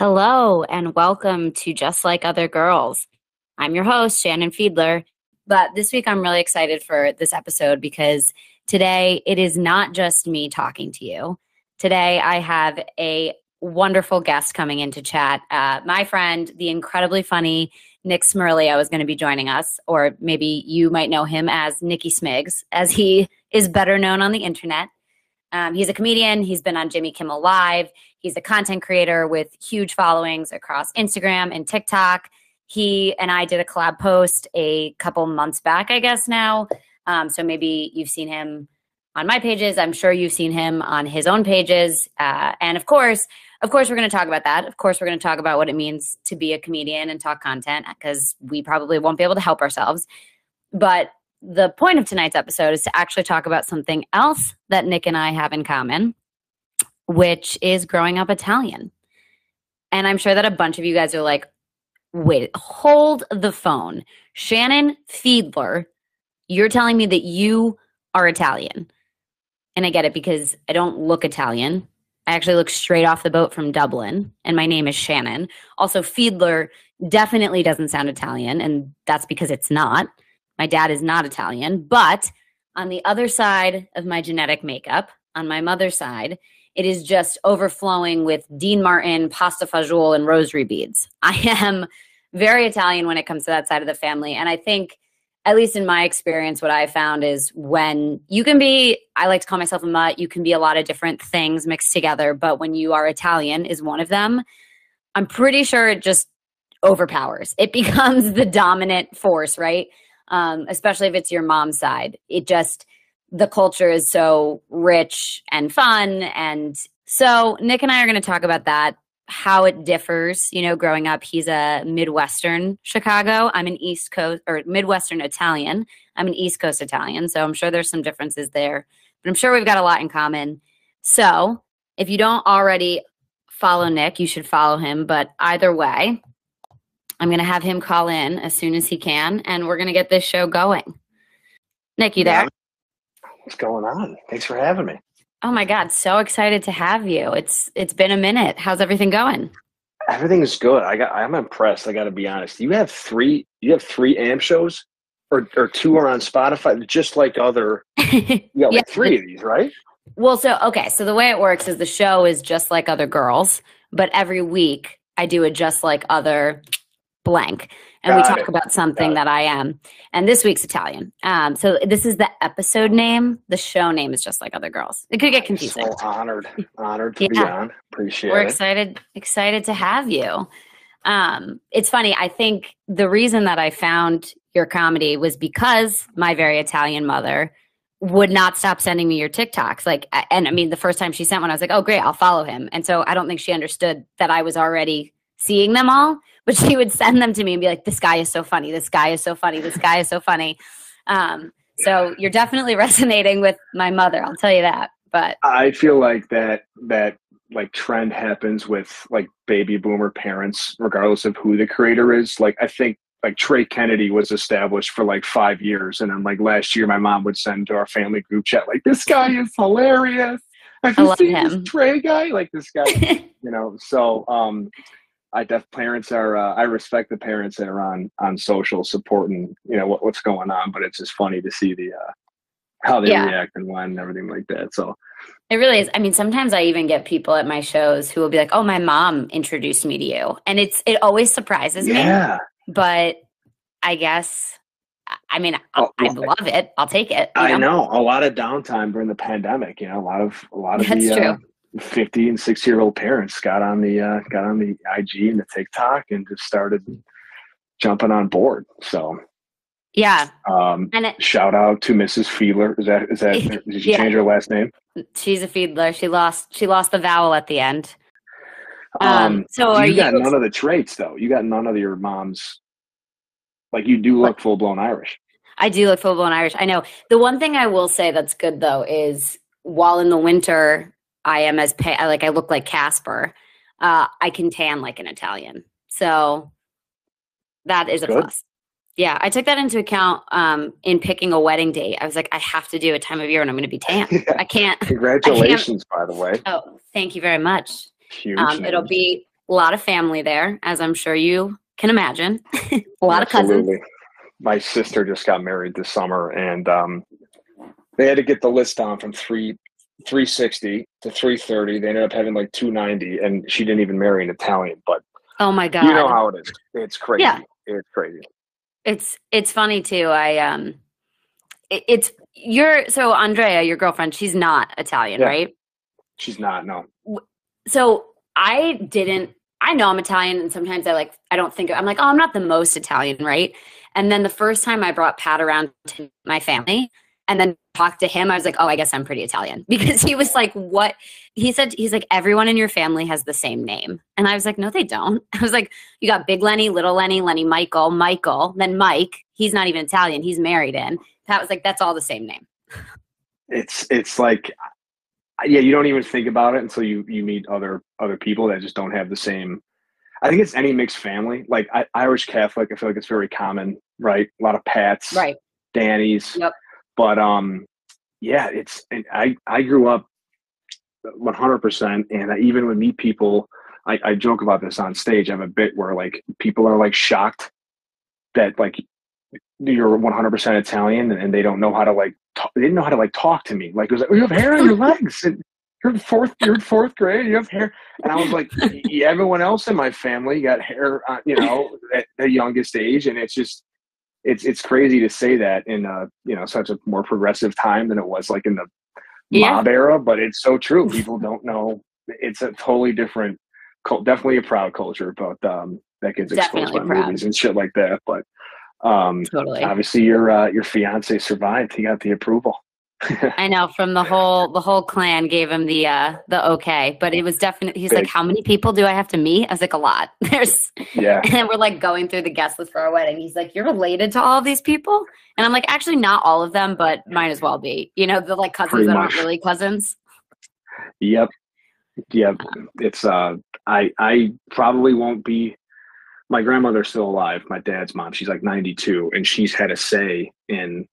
Hello, and welcome to Just Like Other Girls. I'm your host, Shannon Fiedler. But this week, I'm really excited for this episode because today it is not just me talking to you. Today, I have a wonderful guest coming in to chat. Uh, my friend, the incredibly funny Nick Smeriglio, is going to be joining us, or maybe you might know him as Nicky Smigs, as he is better known on the internet. Um, he's a comedian. He's been on Jimmy Kimmel Live. He's a content creator with huge followings across Instagram and TikTok. He and I did a collab post a couple months back, I guess now. Um, so maybe you've seen him on my pages. I'm sure you've seen him on his own pages. Uh, and of course, of course, we're going to talk about that. Of course, we're going to talk about what it means to be a comedian and talk content because we probably won't be able to help ourselves. But the point of tonight's episode is to actually talk about something else that Nick and I have in common, which is growing up Italian. And I'm sure that a bunch of you guys are like, wait, hold the phone. Shannon Fiedler, you're telling me that you are Italian. And I get it because I don't look Italian. I actually look straight off the boat from Dublin, and my name is Shannon. Also, Fiedler definitely doesn't sound Italian, and that's because it's not. My dad is not Italian, but on the other side of my genetic makeup, on my mother's side, it is just overflowing with Dean Martin, pasta fagioli, and rosary beads. I am very Italian when it comes to that side of the family. And I think, at least in my experience, what I found is when you can be, I like to call myself a mutt, you can be a lot of different things mixed together. But when you are Italian, is one of them. I'm pretty sure it just overpowers. It becomes the dominant force, right? um, especially if it's your mom's side. It just, the culture is so rich and fun. And so Nick and I are going to talk about that, how it differs. You know, growing up, he's a Midwestern Chicago. I'm an East Coast or Midwestern Italian. I'm an East Coast Italian. So I'm sure there's some differences there, but I'm sure we've got a lot in common. So if you don't already follow Nick, you should follow him. But either way, I'm going to have him call in as soon as he can, and we're going to get this show going. Nick, you there? What's going on? Thanks for having me. Oh my God, so excited to have you. It's it's been a minute. How's everything going? Everything is good. I got I'm impressed. I got to be honest. You have three. You have three amp shows, or or two are on Spotify, just like other. You got like yeah. three of these, right? Well, so okay. So the way it works is the show is just like other girls, but every week I do a just like other blank and Got we talk it. about something that I am. And this week's Italian. Um, so this is the episode name. The show name is just like other girls. It could get confusing. So honored, honored to yeah. be on. Appreciate We're it. excited, excited to have you. Um, it's funny. I think the reason that I found your comedy was because my very Italian mother would not stop sending me your TikToks. Like, and I mean, the first time she sent one, I was like, oh, great, I'll follow him. And so I don't think she understood that I was already seeing them all but she would send them to me and be like, "This guy is so funny. This guy is so funny. This guy is so funny." Um, so you're definitely resonating with my mother. I'll tell you that. But I feel like that that like trend happens with like baby boomer parents, regardless of who the creator is. Like I think like Trey Kennedy was established for like five years, and then like last year, my mom would send to our family group chat like, "This guy is hilarious." Have you seen him. this Trey guy? Like this guy, you know. So um, I def parents are uh, I respect the parents that are on on social supporting you know what, what's going on, but it's just funny to see the uh, how they yeah. react and when and everything like that. So it really is. I mean, sometimes I even get people at my shows who will be like, "Oh, my mom introduced me to you," and it's it always surprises yeah. me. But I guess I mean, oh, I, love it. I'll take it. I know? know a lot of downtime during the pandemic. You know, a lot of a lot of That's the, true. Uh, 50 and 60 year old parents got on the uh, got on the IG and the TikTok and just started jumping on board. So yeah. Um, and it, shout out to Mrs. Fiedler. Is that is that did she yeah. change her last name? She's a Fiedler. She lost she lost the vowel at the end. Um, um so you got you, none of the traits though. You got none of your mom's like you do look full blown Irish. I do look full blown Irish. I know. The one thing I will say that's good though is while in the winter I am as pay, like I look like Casper. Uh, I can tan like an Italian, so that is a Good. plus. Yeah, I took that into account um, in picking a wedding date. I was like, I have to do a time of year when I'm going to be tan. yeah. I can't. Congratulations, I can't, by the way. Oh, thank you very much. Huge. Um, it'll be a lot of family there, as I'm sure you can imagine. a lot Absolutely. of cousins. My sister just got married this summer, and um, they had to get the list down from three 360 to 330. They ended up having like 290, and she didn't even marry an Italian. But oh my god, you know how it is. It's crazy. Yeah. it's crazy. It's it's funny too. I um, it, it's you're so Andrea, your girlfriend. She's not Italian, yeah. right? She's not. No. So I didn't. I know I'm Italian, and sometimes I like. I don't think I'm like. Oh, I'm not the most Italian, right? And then the first time I brought Pat around to my family, and then talked to him, I was like, oh, I guess I'm pretty Italian because he was like, what? He said, he's like, everyone in your family has the same name. And I was like, no, they don't. I was like, you got Big Lenny, Little Lenny, Lenny Michael, Michael, then Mike. He's not even Italian. He's married in. Pat was like, that's all the same name. It's, it's like, yeah, you don't even think about it until you, you meet other, other people that just don't have the same. I think it's any mixed family. Like I, Irish Catholic, I feel like it's very common, right? A lot of Pats, right? Danny's. Yep but um, yeah, it's I I grew up 100%, and I even would meet people. I, I joke about this on stage. I have a bit where like people are like shocked that like you're 100% Italian and they don't know how to like talk, they didn't know how to like talk to me. Like it was like, you have hair on your legs and you're fourth you're in fourth grade. You have hair, and I was like, everyone else in my family got hair, uh, you know, at the youngest age, and it's just it's it's crazy to say that in a you know such a more progressive time than it was like in the yeah. mob era, but it's so true. People don't know. It's a totally different, definitely a proud culture, but um, that gets exposed by proud. movies and shit like that. But um, totally. obviously, your uh, your fiance survived. He got the approval. I know from the whole the whole clan gave him the uh the okay, but it was definitely he's Big. like, How many people do I have to meet? I was like, A lot. There's yeah. And we're like going through the guest list for our wedding. He's like, You're related to all of these people? And I'm like, actually not all of them, but might as well be. You know, the like cousins Pretty that much. aren't really cousins. Yep. Yep. It's uh I I probably won't be my grandmother's still alive, my dad's mom. She's like 92 and she's had a say in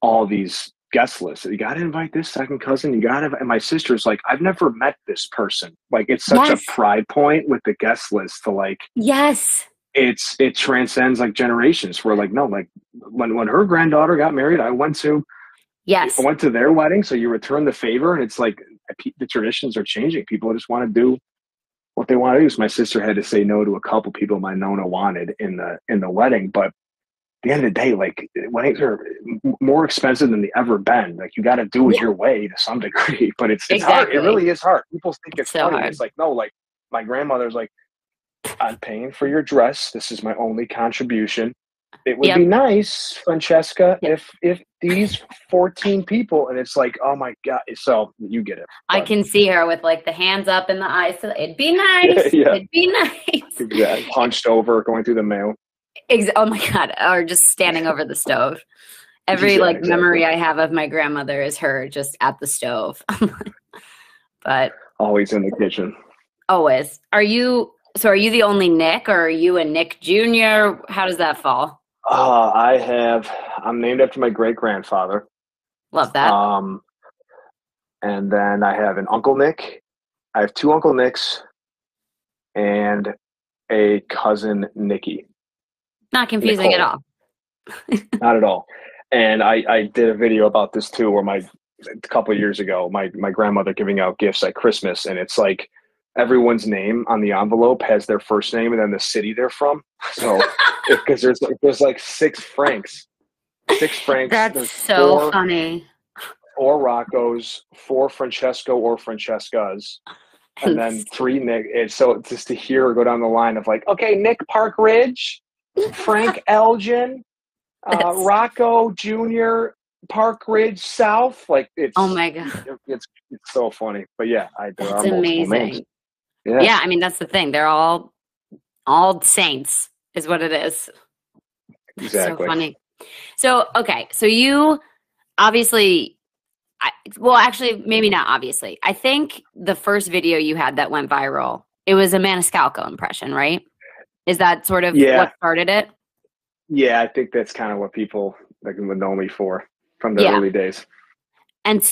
all these guest list. You got to invite this second cousin. You got to. And my sister's like, I've never met this person. Like, it's such yes. a pride point with the guest list to like. Yes. It's it transcends like generations. We're like, no, like when when her granddaughter got married, I went to. Yes. I went to their wedding, so you return the favor, and it's like the traditions are changing. People just want to do what they want to do. So my sister had to say no to a couple people my nona wanted in the in the wedding, but the end of the day, like weddings are more expensive than they ever been. Like you got to do it yeah. your way to some degree, but it's it's exactly. hard. It really is hard. People think it's so funny. Hard. It's like no, like my grandmother's like, I'm paying for your dress. This is my only contribution. It would yep. be nice, Francesca, yep. if if these 14 people, and it's like, oh my god. So you get it. But. I can see her with like the hands up and the eyes. So it'd be nice. yeah. It'd be nice. Exactly. Hunched over, going through the mail. Ex- oh my god! Or just standing over the stove. Every yeah, like memory I have of my grandmother is her just at the stove. but always in the kitchen. Always. Are you? So are you the only Nick, or are you a Nick Junior? How does that fall? Uh, I have. I'm named after my great grandfather. Love that. Um, and then I have an Uncle Nick. I have two Uncle Nicks, and a cousin Nikki. Not confusing Nicole. at all. Not at all. And I, I did a video about this too, where my a couple years ago, my my grandmother giving out gifts at Christmas, and it's like everyone's name on the envelope has their first name and then the city they're from. So because there's there's like six Franks, six Franks. That's so four, funny. Or Rocco's, four Francesco or Francescas, and then three Nick. And so just to hear go down the line of like, okay, Nick Park Ridge, Frank Elgin, uh, Rocco Jr., Park Ridge South. Like it's oh my god, it's it's so funny. But yeah, I It's amazing. Yeah. yeah, I mean that's the thing. They're all all saints, is what it is. Exactly. So funny. So okay, so you obviously I, well, actually, maybe not obviously. I think the first video you had that went viral, it was a Maniscalco impression, right? Is that sort of yeah. what started it? Yeah, I think that's kind of what people like would know me for from the yeah. early days. And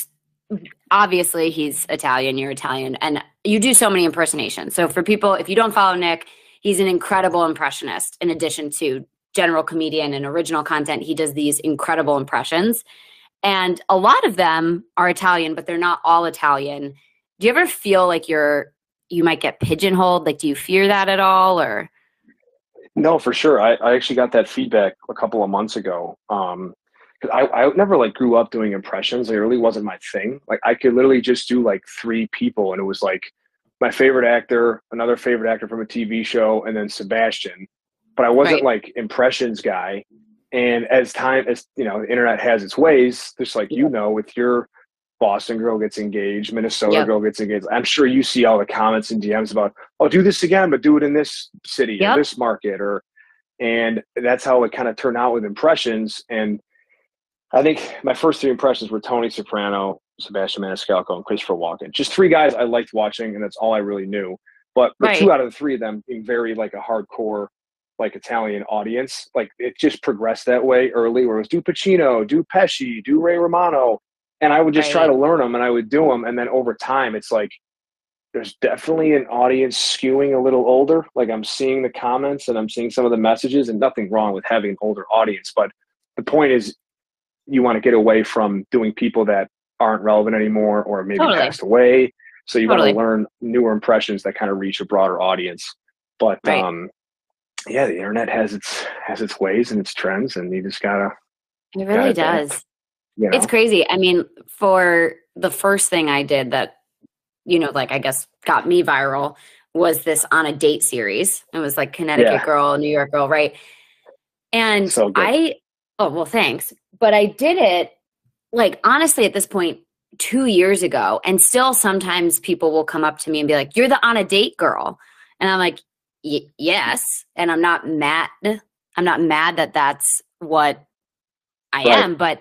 obviously he's Italian, you're Italian, and you do so many impersonations. So for people, if you don't follow Nick, he's an incredible impressionist in addition to general comedian and original content. He does these incredible impressions. And a lot of them are Italian, but they're not all Italian. Do you ever feel like you're you might get pigeonholed? Like do you fear that at all or no, for sure. I, I actually got that feedback a couple of months ago. Um, I, I never like grew up doing impressions. It really wasn't my thing. Like I could literally just do like three people, and it was like my favorite actor, another favorite actor from a TV show, and then Sebastian. But I wasn't right. like impressions guy. And as time as you know, the internet has its ways, just like you know, with your Boston girl gets engaged, Minnesota yep. girl gets engaged. I'm sure you see all the comments and DMs about, oh, do this again, but do it in this city yep. or this market, or and that's how it kind of turned out with impressions. And I think my first three impressions were Tony Soprano, Sebastian Maniscalco, and Christopher Walken. Just three guys I liked watching, and that's all I really knew. But, but right. two out of the three of them being very like a hardcore, like Italian audience, like it just progressed that way early. Where it was do Pacino, do Pesci, do Ray Romano, and I would just right. try to learn them and I would do them. And then over time, it's like there's definitely an audience skewing a little older. Like I'm seeing the comments and I'm seeing some of the messages, and nothing wrong with having an older audience. But the point is, you want to get away from doing people that aren't relevant anymore or maybe totally. passed away. So you totally. want to learn newer impressions that kind of reach a broader audience. But right. um, yeah, the internet has its has its ways and its trends, and you just gotta. It really gotta does. You know? It's crazy. I mean, for the first thing I did that, you know, like I guess got me viral was this on a date series. It was like Connecticut yeah. girl, New York girl, right? And so I, oh, well, thanks. But I did it like honestly at this point two years ago. And still sometimes people will come up to me and be like, you're the on a date girl. And I'm like, yes. And I'm not mad. I'm not mad that that's what I right. am, but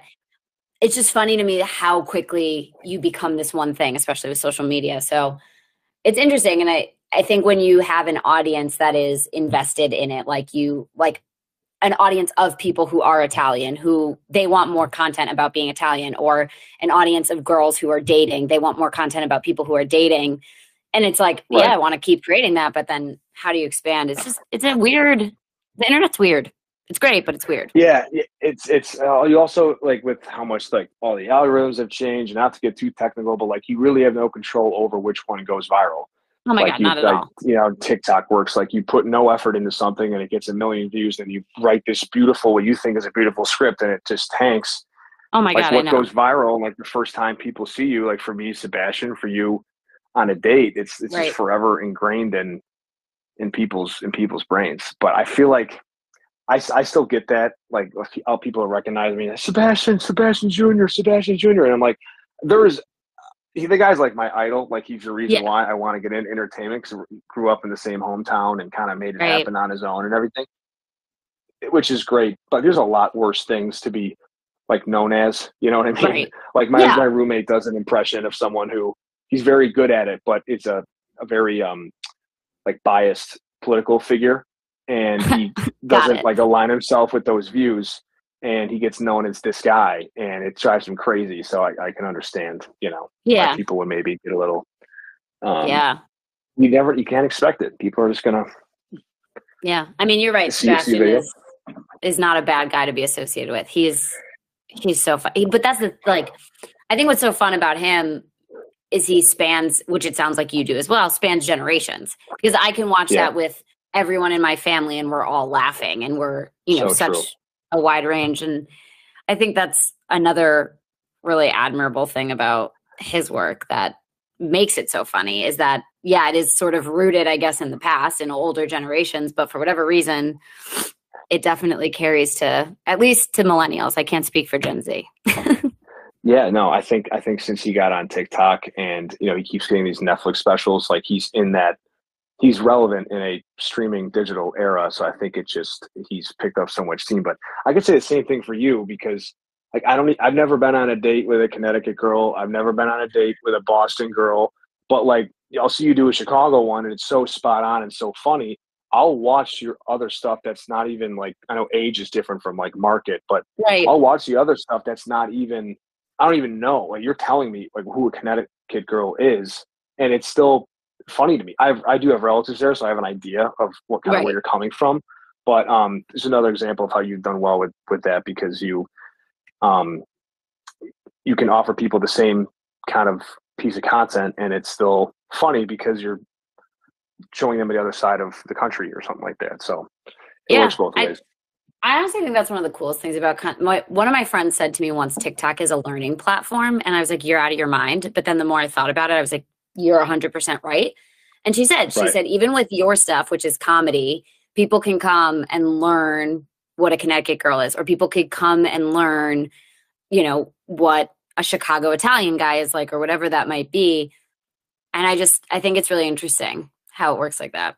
it's just funny to me how quickly you become this one thing, especially with social media. So it's interesting. And I, I think when you have an audience that is invested in it, like you, like an audience of people who are Italian, who they want more content about being Italian, or an audience of girls who are dating, they want more content about people who are dating. And it's like, right. yeah, I want to keep creating that, but then how do you expand? It's just, it's a weird, the internet's weird it's great, but it's weird. Yeah, it's it's uh, you also like with how much like all the algorithms have changed. Not to get too technical, but like you really have no control over which one goes viral. Oh my like god, you, not at like, all. You know, TikTok works like you put no effort into something and it gets a million views, and you write this beautiful what you think is a beautiful script, and it just tanks. Oh my like god, what goes viral? Like the first time people see you, like for me, Sebastian, for you, on a date, it's it's right. just forever ingrained in in people's in people's brains. But I feel like I, I still get that like all people recognize me Sebastian Sebastian Junior Sebastian Junior and I'm like there's he, the guy's like my idol like he's the reason yeah. why I want to get in entertainment because grew up in the same hometown and kind of made it right. happen on his own and everything which is great but there's a lot worse things to be like known as you know what I mean right. like my yeah. my roommate does an impression of someone who he's very good at it but it's a, a very um like biased political figure and he doesn't like align himself with those views and he gets known as this guy and it drives him crazy so i, I can understand you know yeah. people would maybe get a little um, yeah. you never you can't expect it. People are just gonna yeah. I mean you're right sebastian is, is not a bad guy to be associated with. He's he's so fun but that's the like i think what's so fun about him is he spans which it sounds like you do as well spans generations. Because i can watch yeah. that with everyone in my family and we're all laughing and we're you know so such true. a wide range. And i think that's another really admirable thing about his work that makes it so funny is that yeah it is sort of rooted i guess in the past in older generations but for whatever reason it definitely carries to at least to millennials. I can't speak for gen z. Yeah no i think i think since he got on tiktok and you know he keeps getting these netflix specials like he's in that he's relevant in a streaming digital era. So I think it just he's picked up so much steam. But I could say the same thing for you because like I don't I've never been on a date with a Connecticut girl. I've never been on a date with a Boston girl. But like I'll see you do a Chicago one and it's so spot on and so funny. I'll watch your other stuff that's not even like I know age is different from like market, but right. I'll watch the other stuff that's not even I don't even know. Like you're telling me like who a Connecticut girl is, and it's still funny to me. I I do have relatives there, so I have an idea of what kind right. of where you're coming from. But um, there's another example of how you've done well with with that because you um you can offer people the same kind of piece of content and it's still funny because you're showing them the other side of the country or something like that. So it yeah, works both ways. I, I honestly think that's one of the coolest things about con- my, one of my friends said to me once TikTok is a learning platform and I was like you're out of your mind but then the more I thought about it I was like you're 100% right and she said she right. said even with your stuff which is comedy people can come and learn what a Connecticut girl is or people could come and learn you know what a Chicago Italian guy is like or whatever that might be and I just I think it's really interesting how it works like that.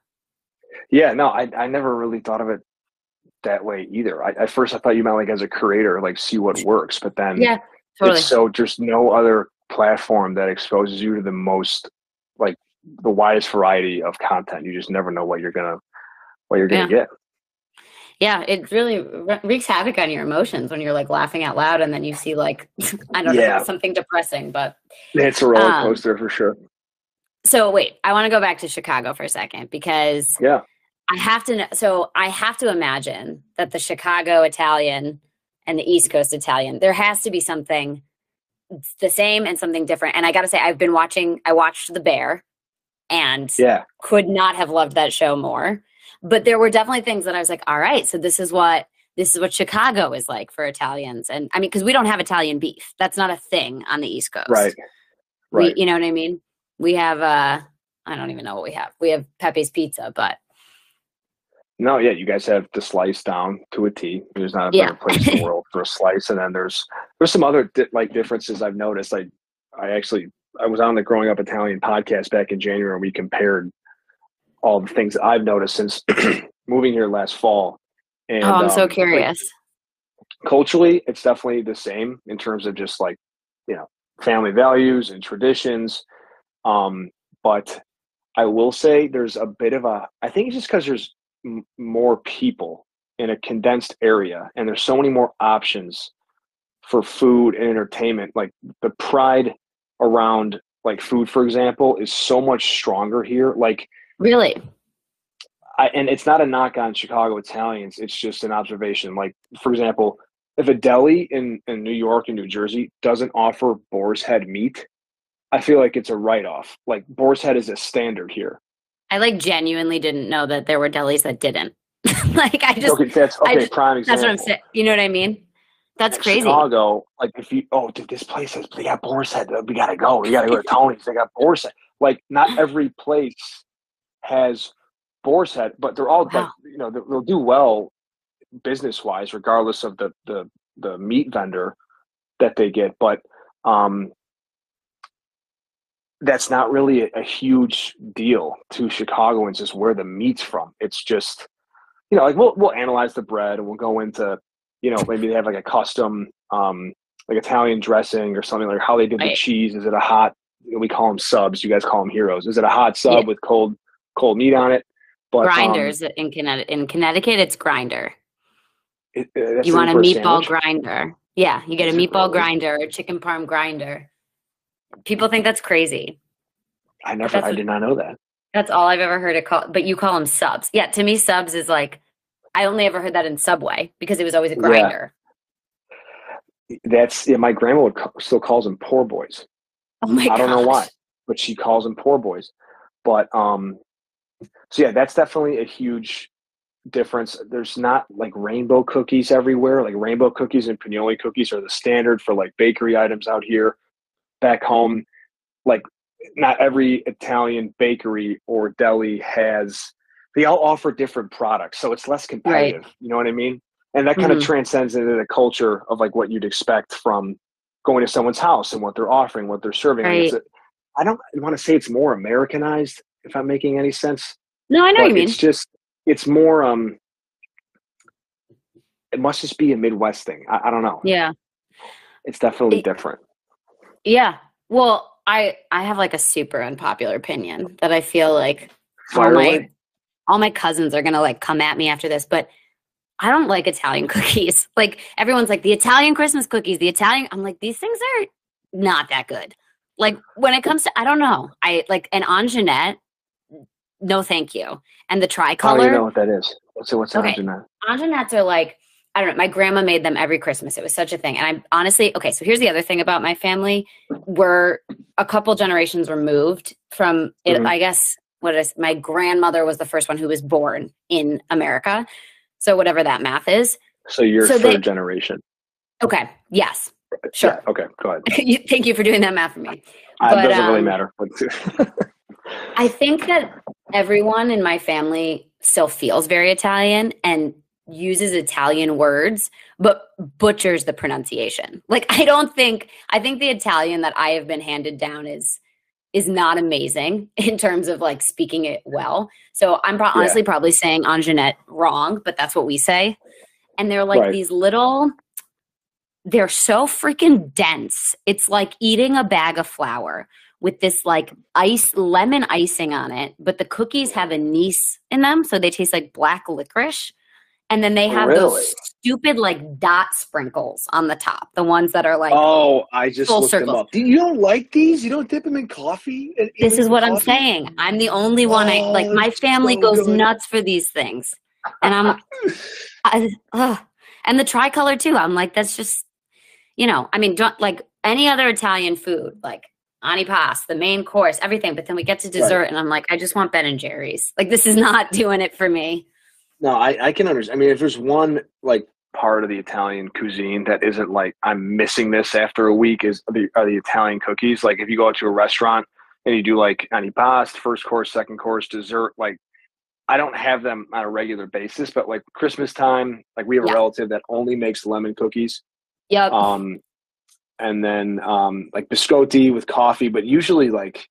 Yeah, no, I I never really thought of it that way either. I, at first I thought you meant like as a creator, like see what works, but then yeah, totally. so there's no other platform that exposes you to the most like the widest variety of content. You just never know what you're gonna what you're gonna yeah. get. Yeah, it really wreaks havoc on your emotions when you're like laughing out loud, and then you see like I don't yeah. know something depressing, but it's a roller um, coaster um, for sure so wait, I want to go back to Chicago for a second because yeah, I have to know. So I have to imagine that the Chicago Italian and the East Coast Italian, there has to be something the same and something different. And I got to say, I've been watching. I watched The Bear, and yeah, could not have loved that show more. But there were definitely things that I was like, all right, so this is what this is what Chicago is like for Italians. And I mean, because we don't have Italian beef. That's not a thing on the East Coast. Right. Right. We, you know what I mean? we have uh I don't even know what we have. We have Pepe's Pizza, but no, yeah, you guys have the slice down to a T. There's not a yeah. better place in the world for a slice, and then there's there's some other di- like differences I've noticed. I I actually I was on the Growing Up Italian podcast back in January, and we compared all the things that I've noticed since moving here last fall. And, oh, I'm um, so curious. Like, culturally, it's definitely the same in terms of just like you know family values and traditions um, but I will say there's a bit of a, I think it's just because there's m- more people in a condensed area and there's so many more options for food and entertainment. Like the pride around like food, for example, is so much stronger here. Like, really? I, and it's not a knock on Chicago Italians. It's just an observation. Like, for example, if a deli in, in New York and New Jersey doesn't offer boar's head meat, I feel like it's a write off. Like Boar's Head is a standard here. I like genuinely didn't know that there were delis that didn't. like I just okay, that's okay, just, prime example. That's what I'm saying. You know what I mean? That's crazy. Chicago, like if you oh dude, this place has they got Boar's Head. We gotta go. We gotta go to Tony's. They got Boar's Head. Like not every place has Boar's Head, but they're all wow. like you know they'll do well business wise, regardless of the the the meat vendor that they get. But um that's not really a, a, huge deal to Chicagoans is where the meat's from. It's just, you know, like we'll we'll analyze the bread and we'll go into, you know, maybe they have like a custom um like Italian dressing or something like how they did right. the cheese. Is it a hot we call them subs, you guys call them heroes. Is it a hot sub yeah. with cold cold meat on it? But grinders um, in Connecticut in Connecticut it's grinder. It, uh, you want a meatball sandwich? grinder. Yeah, you get a meatball grinder, or chicken parm grinder People think that's crazy. I never, I did not know that. That's all I've ever heard it called. But you call them subs. Yeah, to me, subs is like I only ever heard that in Subway because it was always a grinder. Yeah. That's yeah. My grandma would call, still calls them poor boys. Oh my! I don't know why, but she calls them poor boys. But um, so yeah, that's definitely a huge difference. There's not like rainbow cookies everywhere. Like rainbow cookies and pinoli cookies are the standard for like bakery items out here back home, like not every Italian bakery or deli has they all offer different products. So it's less competitive. Right. You know what I mean? And that kind mm-hmm. of transcends into the culture of like what you'd expect from going to someone's house and what they're offering, what they're serving. Right. I don't want to say it's more Americanized, if I'm making any sense. No, I know what you mean. It's just it's more um it must just be a Midwest thing. I, I don't know. Yeah. It's definitely it, different. Yeah. Well, I I have like a super unpopular opinion that I feel like all my all my cousins are gonna like come at me after this, but I don't like Italian cookies. Like everyone's like the Italian Christmas cookies, the Italian. I'm like these things are not that good. Like when it comes to, I don't know. I like an Anjanette. No, thank you. And the oh, tricolor. I don't even know what that is. What's what's Okay. Anjanette? Anjanettes are like I don't know. My grandma made them every Christmas. It was such a thing. And I'm honestly, okay. So here's the other thing about my family: we're a couple generations removed from it. Mhm. I guess what is my grandmother was the first one who was born in America. So whatever that math is. So you're So third they- generation. Okay. Yes. Sure. Yeah, okay. Go ahead. Thank you for doing that math for me. Uh, But, it doesn't really um, matter. I think that everyone in my family still feels very Italian and uses Italian words, but butchers the pronunciation. Like I don't think I think the Italian that I have been handed down is is not amazing in terms of like speaking it well. So I'm pro- Yeah. honestly probably saying Anjanette wrong, but that's what we say. And they're like Right. these little they're so freaking dense. It's like eating a bag of flour with this like ice lemon icing on it, but the cookies have anise in them, so they taste like black licorice. And then they have Really? those stupid like dot sprinkles on the top, the ones that are like oh, I just full looked them circles. up. Do You don't like these? You don't dip them in coffee? Uh, this is what I'm saying. I'm the only one I Oh, like my family so goes good. nuts for these things. And I'm I, ugh. and the tricolor too. I'm like, that's just, you know, I mean, don't like any other Italian food, like anipas, the main course, everything. But then we get to dessert, and I'm like, I just want Ben and Jerry's. Like, this is not doing it for me. No, I, I can understand. I mean, if there's one like part of the Italian cuisine that isn't like I'm missing this after a week is the are the Italian cookies. Like if you go out to a restaurant and you do like antipasto, first course, second course, dessert, like I don't have them on a regular basis, but like Christmas time, like we have a relative that only makes lemon cookies. Yep. Um and then um like biscotti with coffee, but usually like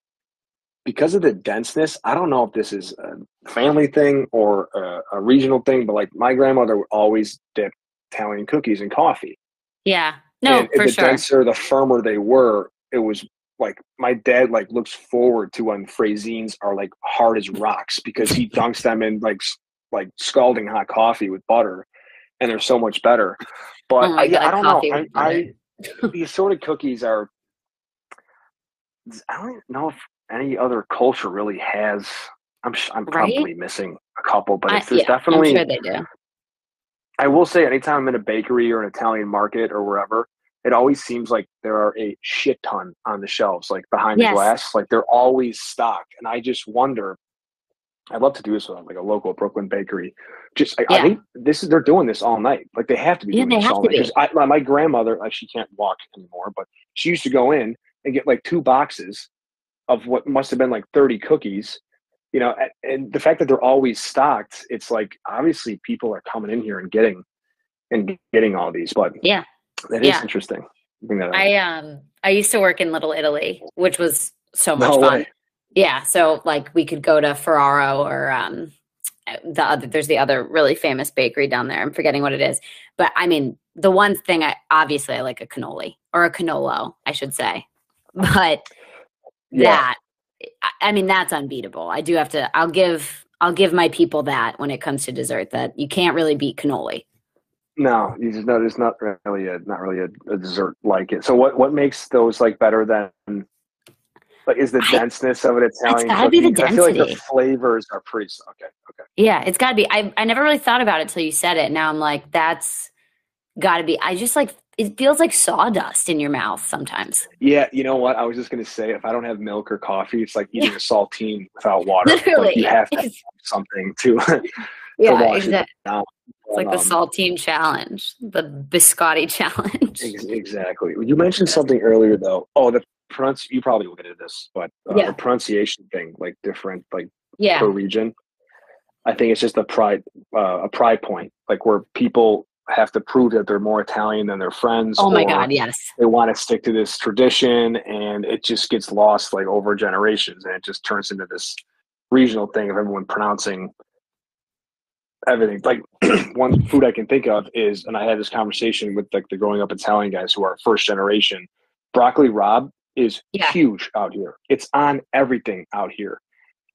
because of the denseness, I don't know if this is a family thing or a, a regional thing, but like my grandmother would always dip Italian cookies in coffee. yeah. No, and for the sure. denser, the firmer they were, it was like my dad like looks forward to when phrazines are like hard as rocks because he dunks them in like like scalding hot coffee with butter, and they're so much better. But Oh I, God, I don't know. I, I the assorted cookies are. I don't know if any other culture really has. I'm I'm Right? probably missing a couple, but it's, there's yeah, definitely. I'm sure they do. I will say, anytime I'm in a bakery or an Italian market or wherever, it always seems like there are a shit ton on the shelves, like behind Yes. the glass. Like they're always stocked, and I just wonder. I'd love to do this with like a local Brooklyn bakery. Just, I, I think this is they're doing this all night. Like they have to be Yeah, doing this all night. I, my, my grandmother, like she can't walk anymore, but she used to go in and get like two boxes of what must have been like thirty cookies. You know, and the fact that they're always stocked, it's like obviously people are coming in here and getting and getting all these. But Yeah. that is Yeah. interesting. That. I um I used to work in Little Italy, which was so much No fun. way. Yeah, so like we could go to Ferrara or um the other there's the other really famous bakery down there. I'm forgetting what it is. But I mean, the one thing I obviously I like a cannoli or a canolo, I should say. But Yeah. that I- mean that's unbeatable. I do have to I'll give I'll give my people that when it comes to dessert that you can't really beat cannoli. No, you just know there's not really a not really a, a dessert like it. So what what makes those like better than like is the I- denseness of an Italian It's gotta be the? 'Cause I feel like the density. flavors are pretty okay. Okay. Yeah, it's got to be. I I never really thought about it till you said it. Now I'm like, that's got to be. I just like it feels like sawdust in your mouth sometimes. Yeah, you know what? I was just gonna say if I don't have milk or coffee, it's like eating a saltine without water. Like, Literally, you have to have something to. yeah, wash exactly. down. It's like the Um, saltine challenge, the biscotti challenge. Ex- Exactly. You mentioned something earlier, though. Oh, the pronunci- You probably will get into this, but uh, Yeah. the pronunciation thing, like different, like Yeah, per region. I think it's just a pride, uh, a pride point, like where people have to prove that they're more Italian than their friends. Oh my god, yes. They want to stick to this tradition, and it just gets lost like over generations, and it just turns into this regional thing of everyone pronouncing everything. Like one food I can think of is, and I had this conversation with like the growing up Italian guys who are first generation. Broccoli rabe is Yeah. huge out here. It's on everything out here,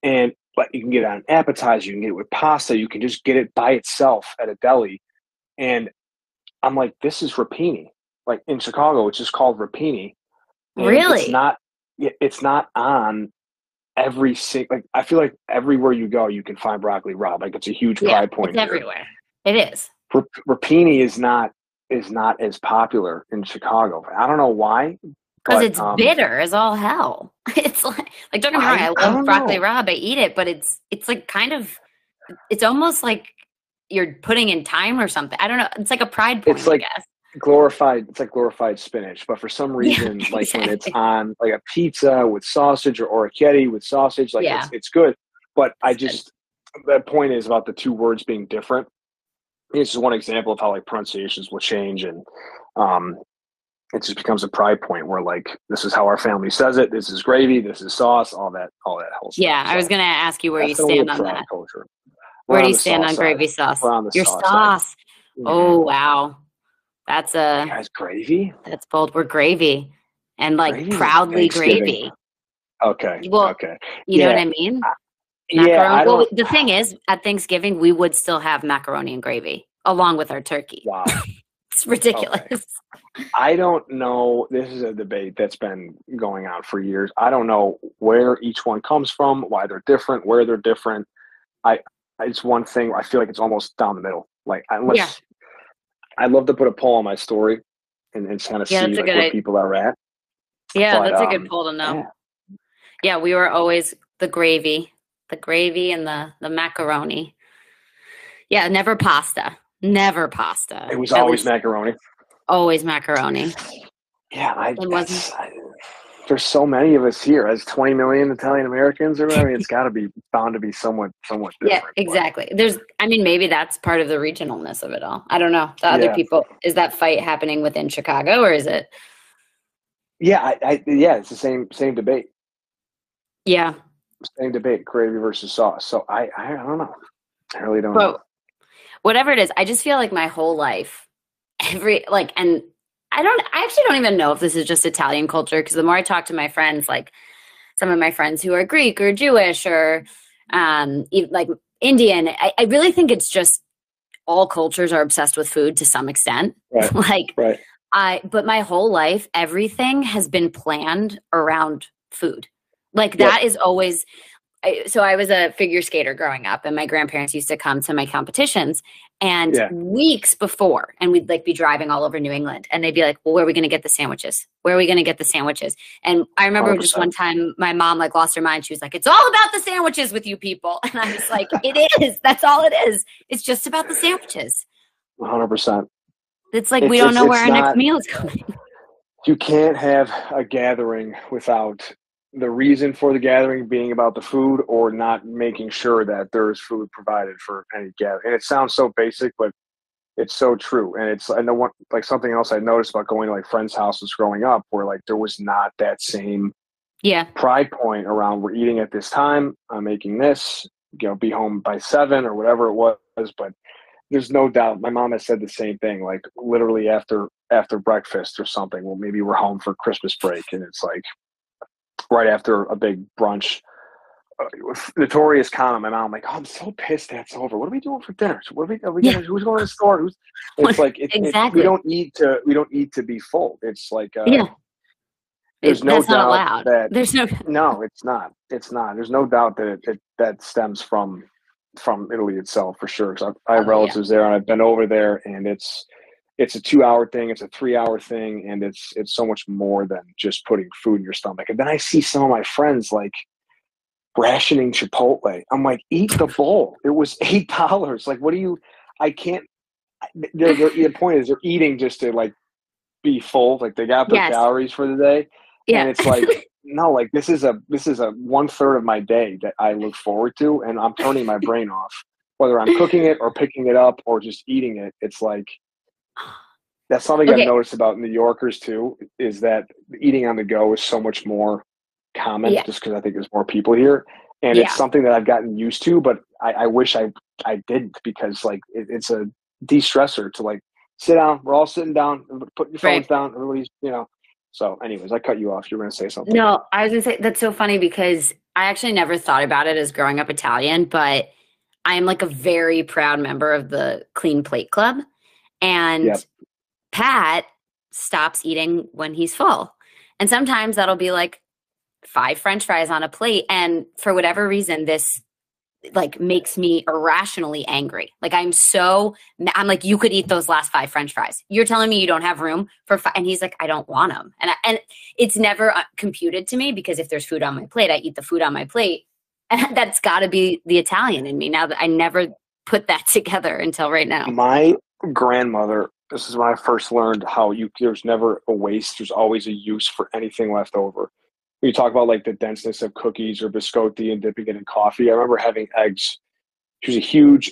and but you can get it on appetizer. You can get it with pasta. You can just get it by itself at a deli. And I'm like, this is rapini. Like in Chicago, it's just called rapini. Really? It's not. It's not on every single. Like I feel like everywhere you go, you can find broccoli rabe. Like it's a huge Yeah, pride point. it's here. everywhere. It is. Rap- rapini is not is not as popular in Chicago. I don't know why. Because it's um, bitter as all hell. It's like, like don't get me wrong, I- I, I love don't broccoli know. rabe. I eat it, but it's it's like kind of, it's almost like you're putting in time or something. I don't know. It's like a pride point, It's like- I guess. glorified it's like glorified spinach but for some reason like when it's on like a pizza with sausage or orecchiette with sausage like Yeah. it's, it's good but i just that point is about the two words being different it's just one example of how like pronunciations will change and um it just becomes a pride point where like this is how our family says it this is gravy this is sauce all that all that whole stuff Yeah, I was gonna ask you where you stand on that. culture. We're Where do you stand sauce on side. gravy sauce? We're on Your sauce sauce. side. Mhm. Oh wow, that's a guys gravy that's bold. We're gravy, and like Gravy's proudly gravy. okay Well, okay You know what I mean? yeah I well, the thing is, at Thanksgiving, we would still have macaroni and gravy along with our turkey. wow It's ridiculous. I don't know. This is a debate that's been going on for years. I don't know where each one comes from, why they're different, where they're different. I it's one thing. I feel like it's almost down the middle. Like unless Yeah. I'd love to put a poll on my story and, and kind of Yeah, see like, where idea. people are at. Yeah, But, that's a um, good poll to know. yeah. Yeah. we were always the gravy, the gravy and the the macaroni. Yeah, never pasta. Never pasta. It was At always macaroni. always macaroni. Yeah, I, It wasn't- I- there's so many of us here. As 20 million Italian Americans, or I mean, it's got to be bound to be somewhat, somewhat Yeah, different. but- exactly. There's, I mean, maybe that's part of the regionalness of it all. I don't know. The other Yeah. people, is that fight happening within Chicago or is it? Yeah, I, I, yeah, it's the same, same debate. Yeah. same debate gravy versus sauce so i i don't know i really don't know whatever it is, I just feel like my whole life, every, like, and I don't, I actually don't even know if this is just Italian culture because the more I talk to my friends, like some of my friends who are Greek or Jewish or um, like Indian, I, I really think it's just all cultures are obsessed with food to some extent. Right. like, right I but my whole life everything has been planned around food. Like that is always I, so I was a figure skater growing up and my grandparents used to come to my competitions and Yeah. weeks before and we'd like be driving all over New England and they'd be like, "Well, where are we going to get the sandwiches? Where are we going to get the sandwiches?" And I remember just 100%. one time my mom like lost her mind. She was like, "It's all about the sandwiches with you people." And I was like, "It is. That's all it is. It's just about the sandwiches." 100% It's like we don't it's- know where our it's next meal is coming. you can't have a gathering without the reason for the gathering being about the food or not making sure that there's food provided for any gathering. And it sounds so basic but it's so true. And it's i know what like something else i noticed about going to like friends houses growing up where like there was not that same Yeah. pride point around we're eating at this time. I'm making this. You know be home by seven or whatever it was. But there's no doubt my mom has said the same thing like literally after after breakfast or something well maybe we're home for christmas break. And it's like right after a big brunch uh, notorious comment my mom like oh i'm so pissed that's over what are we doing for dinner what are we, are we Yeah. gonna, who's going to the store who's it's like it, it- Exactly. we don't eat to we don't eat to be full it's like uh, Yeah. there's It- no doubt that There's no no, it's not. It's not. There's no doubt that it, it that stems from from Italy itself for sure. Because I, I have Oh, yeah. relatives there, and I've been over there, and it's it's a two hour thing. It's a three hour thing, and it's it's so much more than just putting food in your stomach. And then I see some of my friends like rationing Chipotle. I'm like, eat the bowl. It was eight dollars. Like, what do you? I can't. They're, they're, the point is, they're eating just to like be full. Like they got their Yes. calories for the day yeah. and it's like no like this is a this is a one third of my day that i look forward to and i'm turning my brain off whether i'm cooking it or picking it up or just eating it it's like that's something Okay. i've noticed about new yorkers too is that eating on the go is so much more common Yeah. just because i think there's more people here and Yeah. it's something that i've gotten used to but i, I wish i i didn't because like it, it's a de-stressor to like sit down we're all sitting down put your phones Right. down everybody's you know so, anyways, I cut you off. You were going to say something. No, I was gonna say that's so funny because I actually never thought about it as growing up Italian, but I'm like a very proud member of the Clean Plate Club. And Yep. Pat stops eating when he's full. And sometimes that'll be like five french fries on a plate and for whatever reason this like makes me irrationally angry. Like I'm so I'm like you could eat those last five french fries. You're telling me you don't have room for five and he's like I don't want them. And I, and it's never uh, computed to me because if there's food on my plate, I eat the food on my plate. And that's got to be the Italian in me. Now that I never put that together until right now. My grandmother, this is when I first learned how you there's never a waste, there's always a use for anything left over. When you talk about like the denseness of cookies or biscotti and dipping it in coffee, I remember having eggs. She was a huge,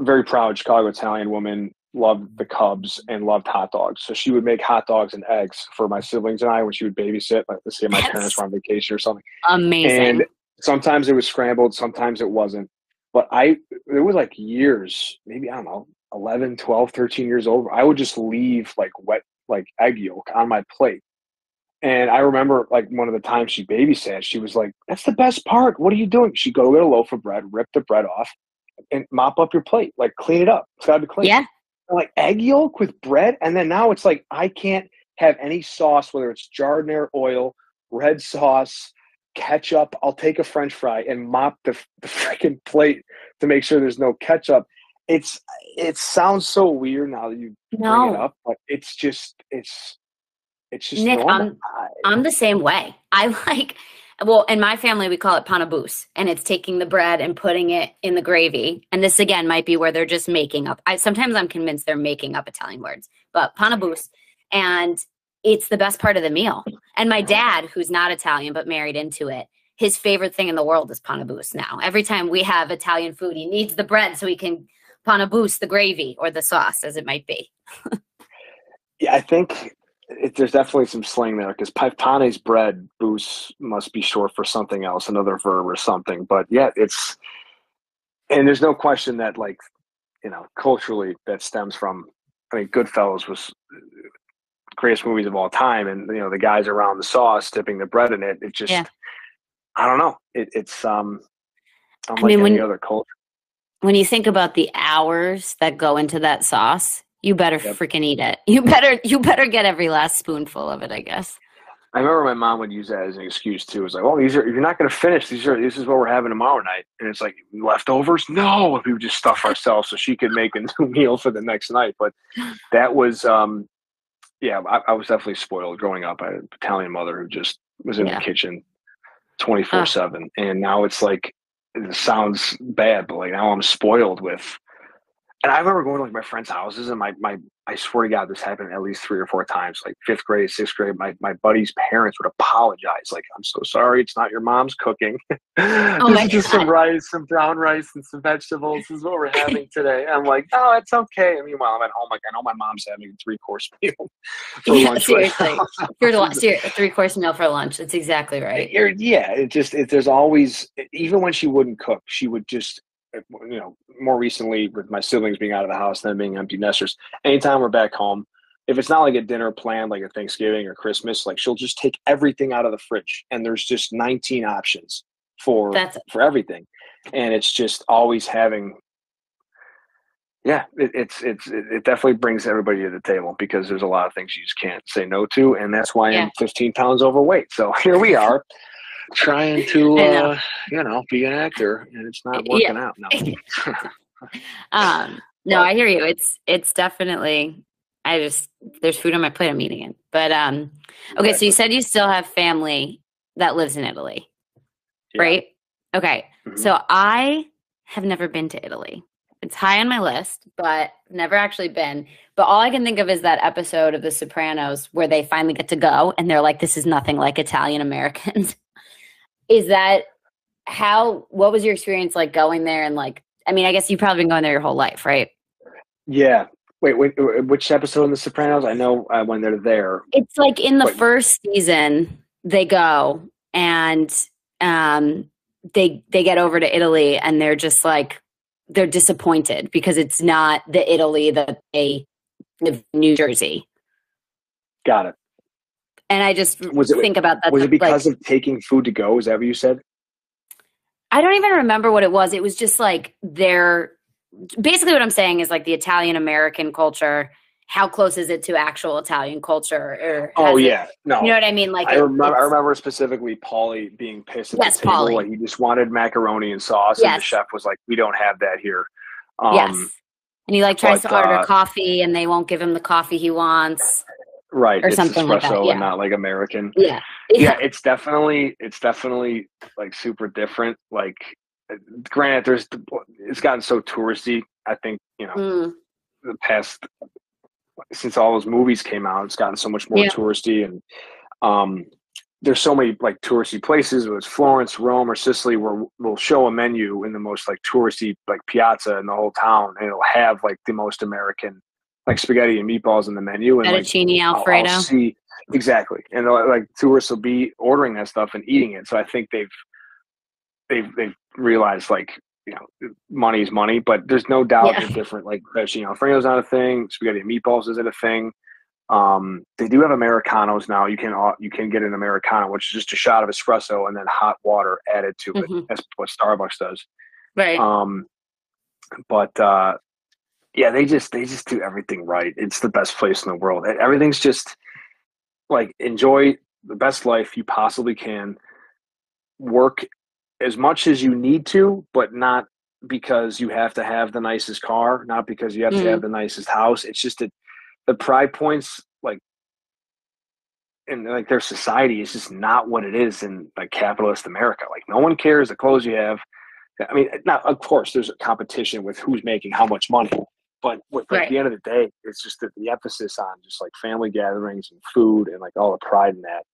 very proud Chicago Italian woman, loved the Cubs and loved hot dogs. So she would make hot dogs and eggs for my siblings and I when she would babysit, like let's say my parents were on vacation or something. Amazing. And sometimes it was scrambled, sometimes it wasn't. But I, it was like years, maybe, I don't know, 11, 12, 13 years old. I would just leave like wet, like egg yolk on my plate. And I remember like one of the times she babysat, she was like, that's the best part. What are you doing? She'd go get a loaf of bread, rip the bread off, and mop up your plate, like clean it up. It's got to be clean. yeah. I'm like egg yolk with bread. And then now it's like I can't have any sauce, whether it's giardiniera oil, red sauce, ketchup. I'll take a French fry and mop the, the freaking plate to make sure there's no ketchup. It's it sounds so weird now that you bring it up, but it's just it's it's just Nick, normal. I'm- I'm the same way. I like, well, in my family, we call it panabus, and it's taking the bread and putting it in the gravy. And this again might be where they're just making up. I sometimes I'm convinced they're making up Italian words, but panabus, and it's the best part of the meal. And my dad, who's not Italian but married into it, his favorite thing in the world is panabus. Now, every time we have Italian food, he needs the bread so he can panabus the gravy or the sauce, as it might be. Yeah, I think it, there's definitely some slang there because pane's bread boost must be short for something else, another verb or something. But yeah, it's and there's no question that like you know culturally that stems from. I mean, Goodfellas was greatest movies of all time, and you know the guys around the sauce dipping the bread in it. It just Yeah. I don't know. It, it's um unlike mean, any when- other culture. When you think about the hours that go into that sauce, you better Yep. freaking eat it. You better you better get every last spoonful of it, I guess. I remember my mom would use that as an excuse too. It's like, "Oh, these are if you're not going to finish. These are this is what we're having tomorrow night." And it's like leftovers. No, we would just stuff ourselves so she could make a new meal for the next night. But that was, um, yeah, I, I was definitely spoiled growing up. I had an Italian mother who just was in Yeah. the kitchen twenty four seven, and now it's like it sounds bad, but like now I'm spoiled with. And I remember going to like my friends' houses, and my my I swear to God, this happened at least three or four times. Like fifth grade, sixth grade, my my buddies' parents would apologize, like, "I'm so sorry, it's not your mom's cooking. this Oh my is just God. some rice, some brown rice, and some vegetables. This is what we're having today." I'm like, "Oh, it's okay." And meanwhile, I'm at home, like, I know my mom's having a three course meal for Yeah, lunch. seriously. now. For lunch, ser- a three course meal for lunch. That's exactly right. Yeah, it just it, there's always even when she wouldn't cook, she would just you know more recently with my siblings being out of the house them being empty nesters. Anytime we're back home, if it's not like a dinner planned like a Thanksgiving or Christmas, like she'll just take everything out of the fridge and there's just 19 options for That's for everything, and it's just always having. Yeah, it, it's it's it it definitely brings everybody to the table because there's a lot of things you just can't say no to, and that's why Yeah. I'm 15 pounds overweight. So here we are, trying to know. uh, you know be an actor, and it's not Yeah. working out. No, um no, I hear you. It's it's definitely I just there's food on my plate, I'm eating it. But um okay, so you said you still have family that lives in Italy, Yeah. right? Okay. Mhm. So I have never been to Italy. It's high on my list, but never actually been. But all I can think of is that episode of The Sopranos where they finally get to go and they're like, this is nothing like Italian Americans. Is that how, what was your experience like going there? And like, I mean, I guess you've probably been going there your whole life, right? yeah. Wait, wait, which episode in The Sopranos? I know uh, when they're there. It's like in the Wait. first season, they go and um, they they get over to Italy and they're just like they're disappointed because it's not the Italy that they live in New Jersey. Got it. And I just Was it- think about that. Was it like, because of taking food to go? Is that what you said? I don't even remember what it was. It was just like their basically what I'm saying is like the Italian American culture how close is it to actual Italian culture? Or oh has it- yeah, no. you know what I mean? Like I it- remember. I remember specifically Paulie being pissed at Yes, the table. Pauly. Like he just wanted macaroni and sauce, and the chef was like, "We don't have that here." Um, yes, and he like tries but, to order uh, coffee, and they won't give him the coffee he wants. Right. or it's something like that, espresso yeah. and not like American. Yeah, yeah, it's definitely it's definitely like super different. Like, uh, granted, there's it's gotten so touristy. I think you know Mm, the past since all those movies came out, it's gotten so much more Yeah. touristy, and um, there's so many like touristy places. Whether it's Florence, Rome, or Sicily, where we'll show a menu in the most like touristy like piazza in the whole town, and it'll have like the most American like spaghetti and meatballs in the menu, and like fettuccine I'll- I'll alfredo. see exactly, and uh, like tourists will be ordering that stuff and eating it. So I think they've they've they've realized like you know money's money, but there's no doubt Yeah. they're different. Like fettuccine alfredo's not a thing. Spaghetti and meatballs isn't a thing. Um, they do have americanos now. You can uh, you can get an americano, which is just a shot of espresso and then hot water added to it. Mhm. That's what Starbucks does. right. Um, but uh, yeah, they just they just do everything right. It's the best place in the world. And Everything's just like enjoy the best life you possibly can. Work as much as you need to, but not because you have to have the nicest car, not because you have Mhm. to have the nicest house. It's just that the pride points like and like their society is just not what it is in like capitalist America. Like no one cares the clothes you have. I mean, now of course there's a competition with who's making how much money, but with, Right. at the end of the day, it's just that the emphasis on just like family gatherings and food and like all the pride in that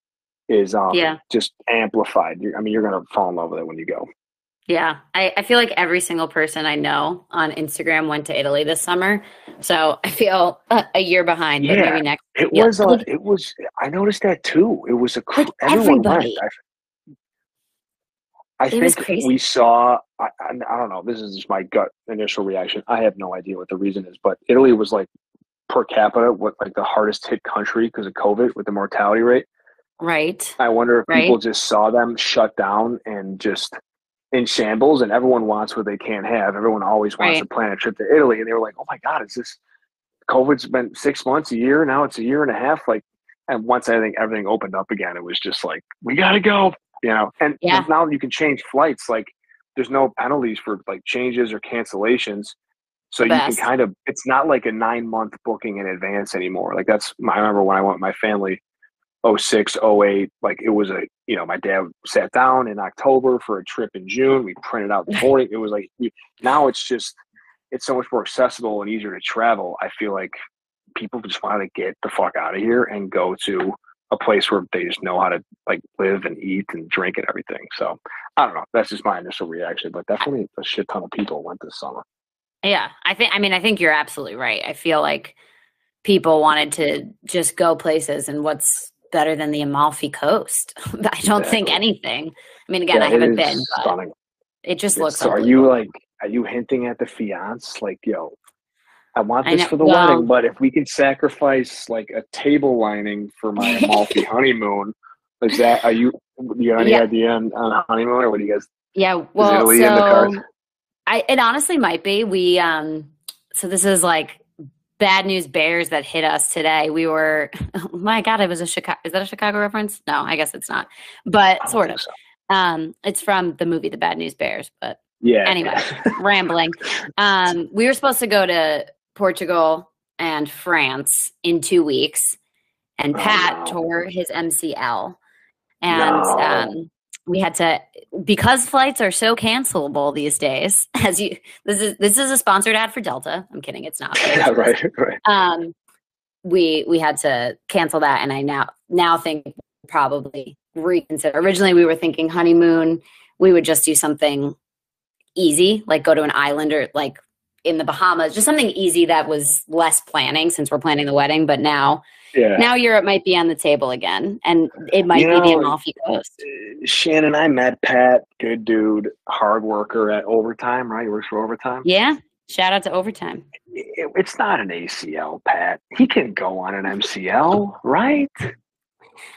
is um Yeah. just amplified. You're, I mean, you're gonna fall in love with it when you go. Yeah, I, I feel like every single person I know on Instagram went to Italy this summer, so I feel a, a year behind. But Yeah. maybe next. It Yeah, was. Uh, like- it was. I noticed that too. It was a. Like, everyone everybody. went. I, It was think crazy. we saw. I, I, I don't know. This is just my gut initial reaction. I have no idea what the reason is, but Italy was like per capita, what like the hardest hit country because of COVID with the mortality rate. Right. I wonder if Right. people just saw them shut down and just in shambles, and everyone wants what they can't have. Everyone always wants Right. to plan a trip to Italy, and they were like, "Oh my God, is this COVID's been six months, a year now? It's a year and a half." Like, and once I think everything opened up again, it was just like, "We got to go," you know. And Yeah. now you can change flights. Like, there's no penalties for like changes or cancellations. So you can kind of, it's not like a nine month booking in advance anymore. Like that's, I remember when I went with my family, 06, 08, like it was a, you know, my dad sat down in October for a trip in June. We printed out the boarding. It was like, now it's just, it's so much more accessible and easier to travel. I feel like people just want to get the fuck out of here and go to a place where they just know how to like live and eat and drink and everything. So I don't know. That's just my initial reaction, but definitely a shit ton of people went this summer. Yeah, I think. I mean, I think you're absolutely right. I feel like people wanted to just go places, and what's better than the Amalfi Coast? I don't think anything. I mean, again, Yeah, I haven't been, but stunning. it just It's- looks. so are you like are you hinting at the fiance like yo i want I this know- for the well- wedding but if we can sacrifice like a table lining for my amalfi honeymoon is that are you do you have any Yeah. idea on, on honeymoon or what do you guys Yeah, well, Italy in the cards? so I it honestly might be. We um so this is like bad news bears that hit us today. We were oh my god, it was a Chicago is that a Chicago reference? No, I guess it's not. But sort of. so. Um it's from the movie The Bad News Bears, but yeah Anyway. rambling. Um we were supposed to go to Portugal and France in 2 weeks. And Oh, Pat tore his MCL and No. um we had to because flights are so cancelable these days as you this is this is a sponsored ad for delta. I'm kidding it's not. Yeah, right right. Um we we had to cancel that and i now now think probably reconsider. Originally we were thinking honeymoon. We would just do something easy like go to an island or like in the bahamas just something easy that was less planning since we're planning the wedding but now yeah. now europe might be on the table again and it might You be the know, amalfi coast. Uh, shannon i met pat good dude hard worker at overtime right? He works for overtime. Yeah shout out to overtime. It- it's not an acl pat. He can go on an mcl right?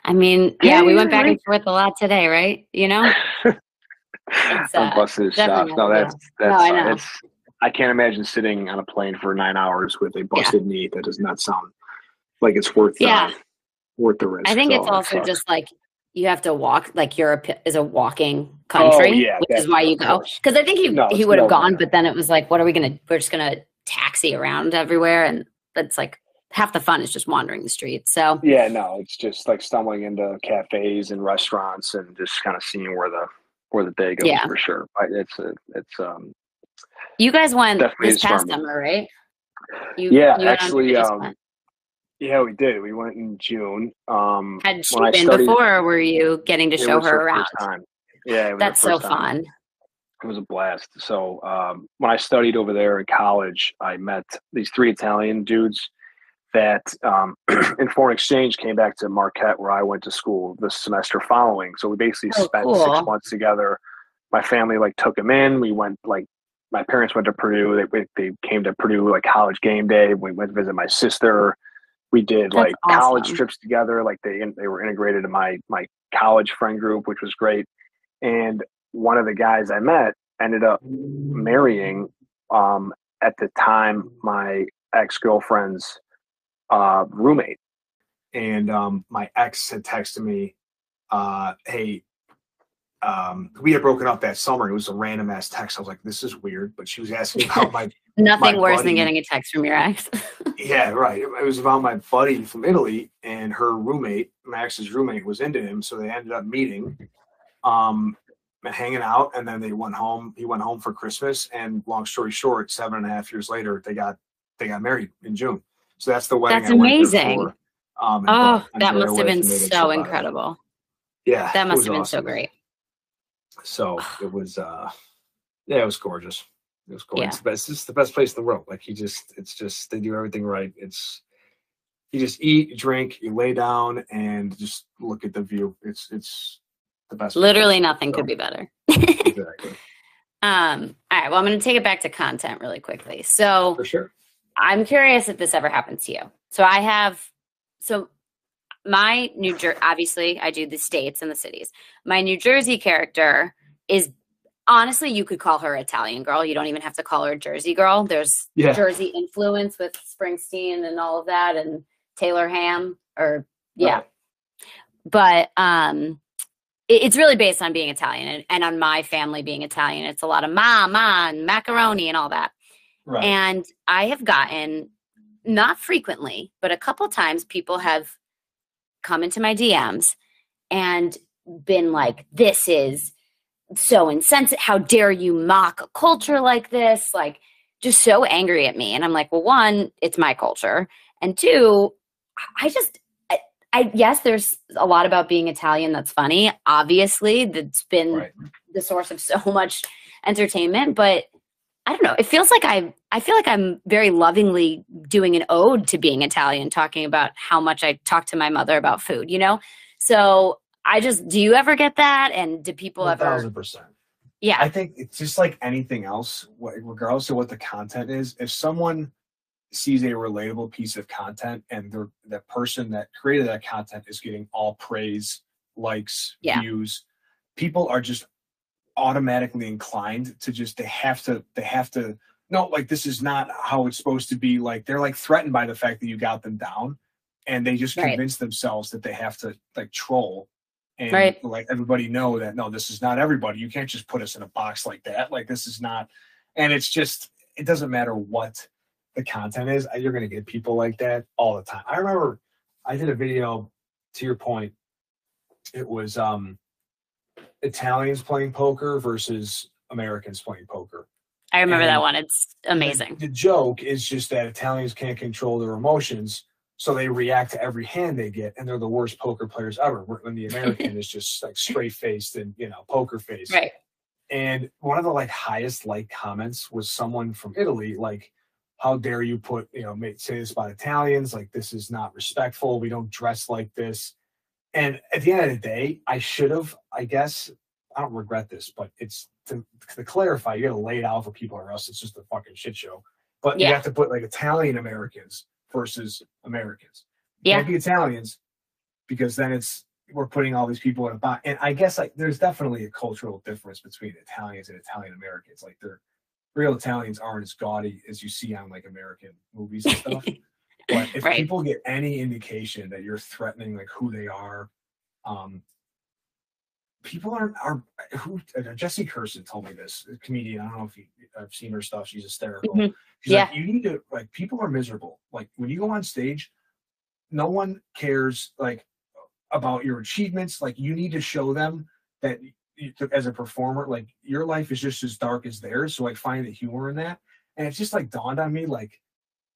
I mean, yeah, we went back right. and forth a lot today, right? You know, I'm uh, busting his chops. No, not- that's No, I know. that's I can't imagine sitting on a plane for nine hours with a busted yeah. knee. That does not sound like it's worth yeah. Uh, worth the risk. I think it's also just like you have to walk. Like Europe is a walking country, oh, yeah, which is why you go. Because I think he no, he would have no, gone, but then it was like, what are we gonna? We're just gonna taxi around everywhere, and that's like half the fun is just wandering the streets. So yeah, no, it's just like stumbling into cafes and restaurants and just kind of seeing where the where the day goes yeah. for sure. It's a, it's um. You guys went this past summer, right? You, yeah, you actually, um, yeah, we did. We went in June. Um, Had she been studied, before, or were you getting to show her around? Yeah, that's so fun. It was a blast. So um, when I studied over there in college, I met these three Italian dudes that um, in foreign exchange came back to Marquette, where I went to school the semester following. So we basically oh, spent cool. six months together. My family like took them in. We went like my parents went to Purdue. They they came to Purdue like college game day. We went to visit my sister. We did That's like awesome. college trips together. Like they they were integrated in my my college friend group, which was great. And one of the guys I met ended up marrying um, at the time my ex girlfriend's uh, roommate. And um, my ex had texted me, uh, "Hey, um, we had broken up that summer. It was a random ass text. I was like, "This is weird," but she was asking about my nothing my worse buddy. than getting a text from your ex. yeah, right. It was about my buddy from Italy, and her roommate, Max's roommate, was into him, so they ended up meeting, um, and hanging out, and then they went home. He went home for Christmas, and long story short, seven and a half years later, they got they got married in June. So that's the wedding. That's amazing. For, um, oh, that must have been so incredible. Yeah, that must have been awesome. so great. So it was, uh yeah, it was gorgeous. It was gorgeous. Yeah. It's, best, it's the best place in the world. Like you just, it's just they do everything right. It's you just eat, drink, you lay down, and just look at the view. It's it's the best. Literally place. nothing so, could be better. exactly. Um, all right. Well, I'm going to take it back to content really quickly. So, for sure. I'm curious if this ever happens to you. So I have, so my New Jersey, obviously, I do the states and the cities. My New Jersey character is honestly, you could call her Italian girl. You don't even have to call her Jersey girl. There's yeah. Jersey influence with Springsteen and all of that, and Taylor Ham, or yeah. Right. But um, it, it's really based on being Italian and, and on my family being Italian. It's a lot of ma, ma, and macaroni and all that. Right. And I have gotten, not frequently, but a couple times people have come into my DMs and been like, this is so insensitive. How dare you mock a culture like this? Like, just so angry at me. And I'm like, well, one, it's my culture. And two, I just, I, I yes, there's a lot about being Italian that's funny. Obviously, that's been right. the source of so much entertainment. But I don't know. It feels like I I feel like I'm very lovingly doing an ode to being Italian, talking about how much I talk to my mother about food, you know? So I just do you ever get that? And do people 1, ever thousand percent. Yeah. I think it's just like anything else, regardless of what the content is, if someone sees a relatable piece of content and the the person that created that content is getting all praise, likes, yeah. views, people are just automatically inclined to just they have to they have to no like this is not how it's supposed to be like they're like threatened by the fact that you got them down and they just right. convince themselves that they have to like troll and right. like everybody know that no this is not everybody you can't just put us in a box like that like this is not and it's just it doesn't matter what the content is you're going to get people like that all the time i remember i did a video to your point it was um Italians playing poker versus Americans playing poker. I remember and that one. It's amazing. The, the joke is just that Italians can't control their emotions, so they react to every hand they get, and they're the worst poker players ever. When the American is just like straight faced and you know poker face. Right. And one of the like highest like comments was someone from Italy, like, "How dare you put you know say this about Italians? Like this is not respectful. We don't dress like this." And at the end of the day, I should have, I guess, I don't regret this, but it's to, to clarify, you got to lay it out for people or else it's just a fucking shit show. But yeah. you have to put like Italian Americans versus Americans. Yeah. Can't be Italians because then it's we're putting all these people in a box. And I guess like there's definitely a cultural difference between Italians and Italian Americans. Like they're real Italians aren't as gaudy as you see on like American movies and stuff. but if Right. people get any indication that you're threatening like who they are, um, people are are who uh, Jesse Kirsten told me this a comedian. I don't know if you, I've seen her stuff. She's hysterical. Mhm. She's Yeah. like, you need to like people are miserable. Like when you go on stage, no one cares like about your achievements. Like you need to show them that you, as a performer, like your life is just as dark as theirs. So like find the humor in that. And it's just like dawned on me like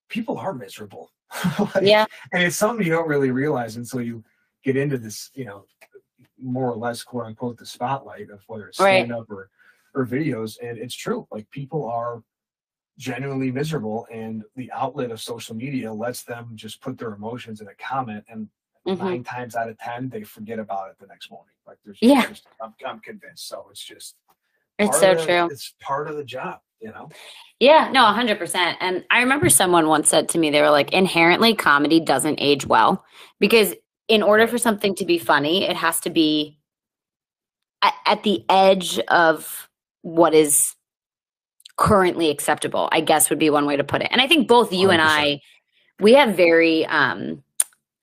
people are miserable. Like, Yeah. and it's something you don't really realize until you get into this, you know, more or less quote unquote the spotlight of whether it's Right. stand up or or videos. And it's true. Like people are genuinely miserable and the outlet of social media lets them just put their emotions in a comment and Mhm. nine times out of ten they forget about it the next morning. Like there's Yeah. just, I'm, I'm convinced. So it's just It's so the- true. It's part of the job, you know. Yeah, no, 100%. And I remember someone once said to me, they were like, inherently, comedy doesn't age well because in order for something to be funny, it has to be at, at the edge of what is currently acceptable, I guess would be one way to put it. And I think both you and 100%. I, we have very um,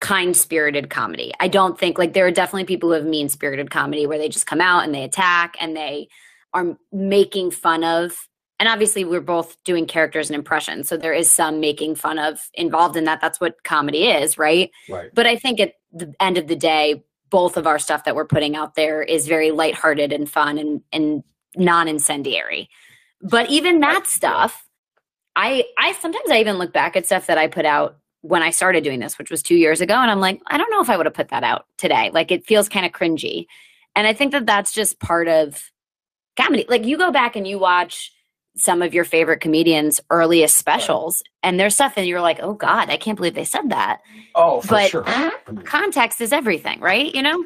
kind spirited comedy. I don't think, like, there are definitely people who have mean spirited comedy where they just come out and they attack and they are making fun of and obviously we're both doing characters and impressions so there is some making fun of involved in that. That's what comedy is right? Right. but i think at the end of the day both of our stuff that we're putting out there is very lighthearted and fun and and non-incendiary. But even that stuff i i sometimes i even look back at stuff that i put out when i started doing this which was two years ago and i'm like i don't know if i would have put that out today. Like it feels kind of cringy. And i think that that's just part of comedy. Like you go back and you watch some of your favorite comedians earliest specials and there's stuff and you're like oh god i can't believe they said that Oh, for but sure. Uh-huh. Mm-hmm. context is everything right you know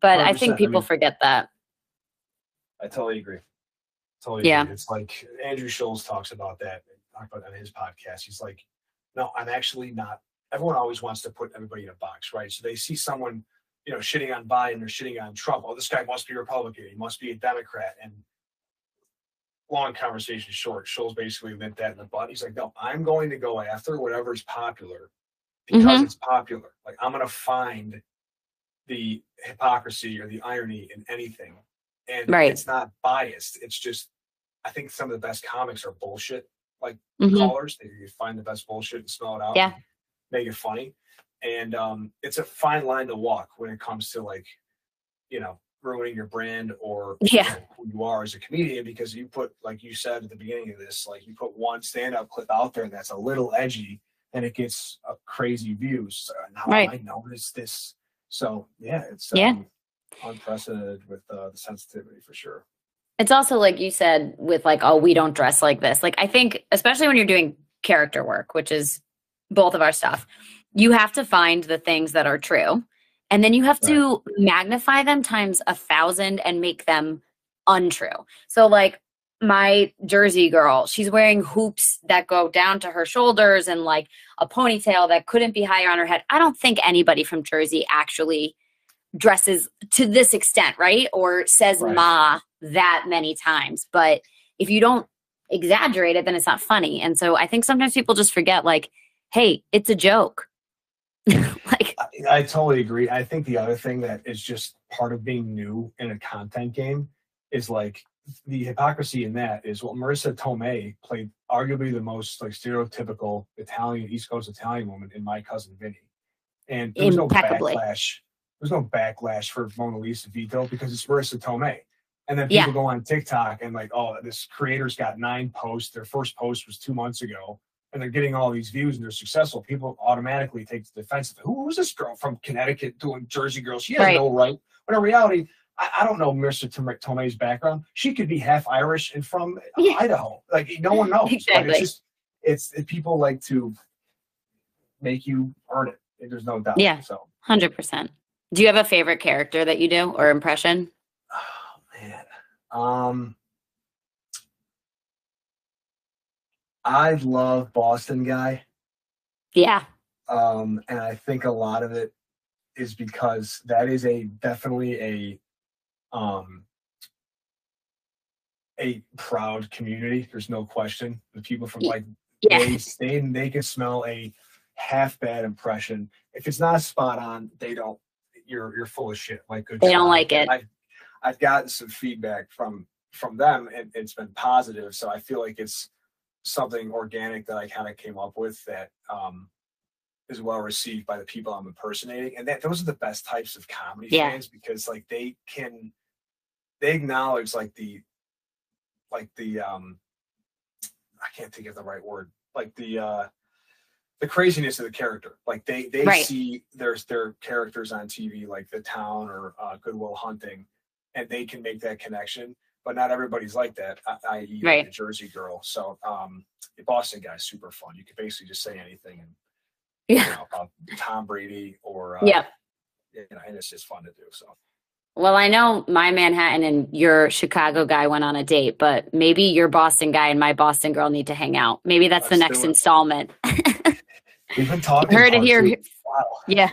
but i 100%, think I people mean- forget that I totally agree. Totally Yeah. agree. It's like Andrew Schulz talks about that talked about that on his podcast. He's like, no, I'm actually not. Everyone always wants to put everybody in a box, right? So they see someone, you know, shitting on Biden, they're shitting on Trump. Oh, this guy must be Republican. He must be a Democrat. And long conversation short, Schulz basically went that in the butt. He's like, no, I'm going to go after whatever's popular because Mhm. it's popular. Like I'm going to find the hypocrisy or the irony in anything. And Right. it's not biased. It's just, I think some of the best comics are bullshit Mhm. callers. They you find the best bullshit and smell it out. Yeah. Make it funny. And um, it's a fine line to walk when it comes to like, you know, ruining your brand or Yeah. who you are as a comedian because you put, like you said at the beginning of this, like you put one stand up clip out there and that's a little edgy and it gets a crazy views. So now Right. I noticed this. So yeah, it's Yeah. um, unprecedented with uh, the sensitivity for sure. It's also like you said with like, oh, we don't dress like this. Like I think, especially when you're doing character work, which is both of our stuff, you have to find the things that are true. And then you have to magnify them times a thousand and make them untrue. So like my Jersey girl, she's wearing hoops that go down to her shoulders and like a ponytail that couldn't be higher on her head. I don't think anybody from Jersey actually dresses to this extent, right? Or says Right. ma that many times. But if you don't exaggerate it, then it's not funny. And so I think sometimes people just forget, like, hey, it's a joke. I, I totally agree. I think the other thing that is just part of being new in a content game is like the hypocrisy in that is well, Marisa Tomei played arguably the most like stereotypical Italian East Coast Italian woman in My Cousin Vinny, and there was no backlash. There's no backlash for Mona Lisa Vito because it's Marisa Tomei. And then people Yeah. go on TikTok and like, oh, this creator's got nine posts. Their first post was two months ago and they're getting all these views and they're successful, people automatically take the defensive. Who is this girl from Connecticut doing Jersey Girl? She has Right. no right. But in reality, I, I don't know Mr. Tom- Tomei's background. She could be half Irish and from Yeah. Idaho. Like no one knows. But Exactly. it's just it's it, people like to make you earn it. There's no doubt. Yeah. So 100%. Do you have a favorite character that you do or impression? Oh man. Um I love Boston guy. Yeah. um, and I think a lot of it is because that is a definitely a um, a proud community. There's no question. The people from like Yeah. they they they can smell a half bad impression. If it's not spot on, they don't. You're you're full of shit. Like good. They don't like it. I've I've gotten some feedback from from them, and it's been positive. So I feel like it's something organic that I kind of came up with that um, is well received by the people I'm impersonating, and that those are the best types of comedy Yeah. fans because like they can they acknowledge like the like the um I can't think of the right word like the uh the craziness of the character like they they Right. see there's their characters on TV like the town or uh, Goodwill Hunting and they can make that connection but not everybody's like that i- i.e. Right. the Jersey girl so um the Boston guy's super fun you can basically just say anything and you Yeah. know about Tom Brady or uh, Yeah. you know, and it's just fun to do so Well, I know my Manhattan and your Chicago guy went on a date, but maybe your Boston guy and my Boston girl need to hang out. Maybe that's the Let's next installment. we've been talking Heard it here. wow yeah.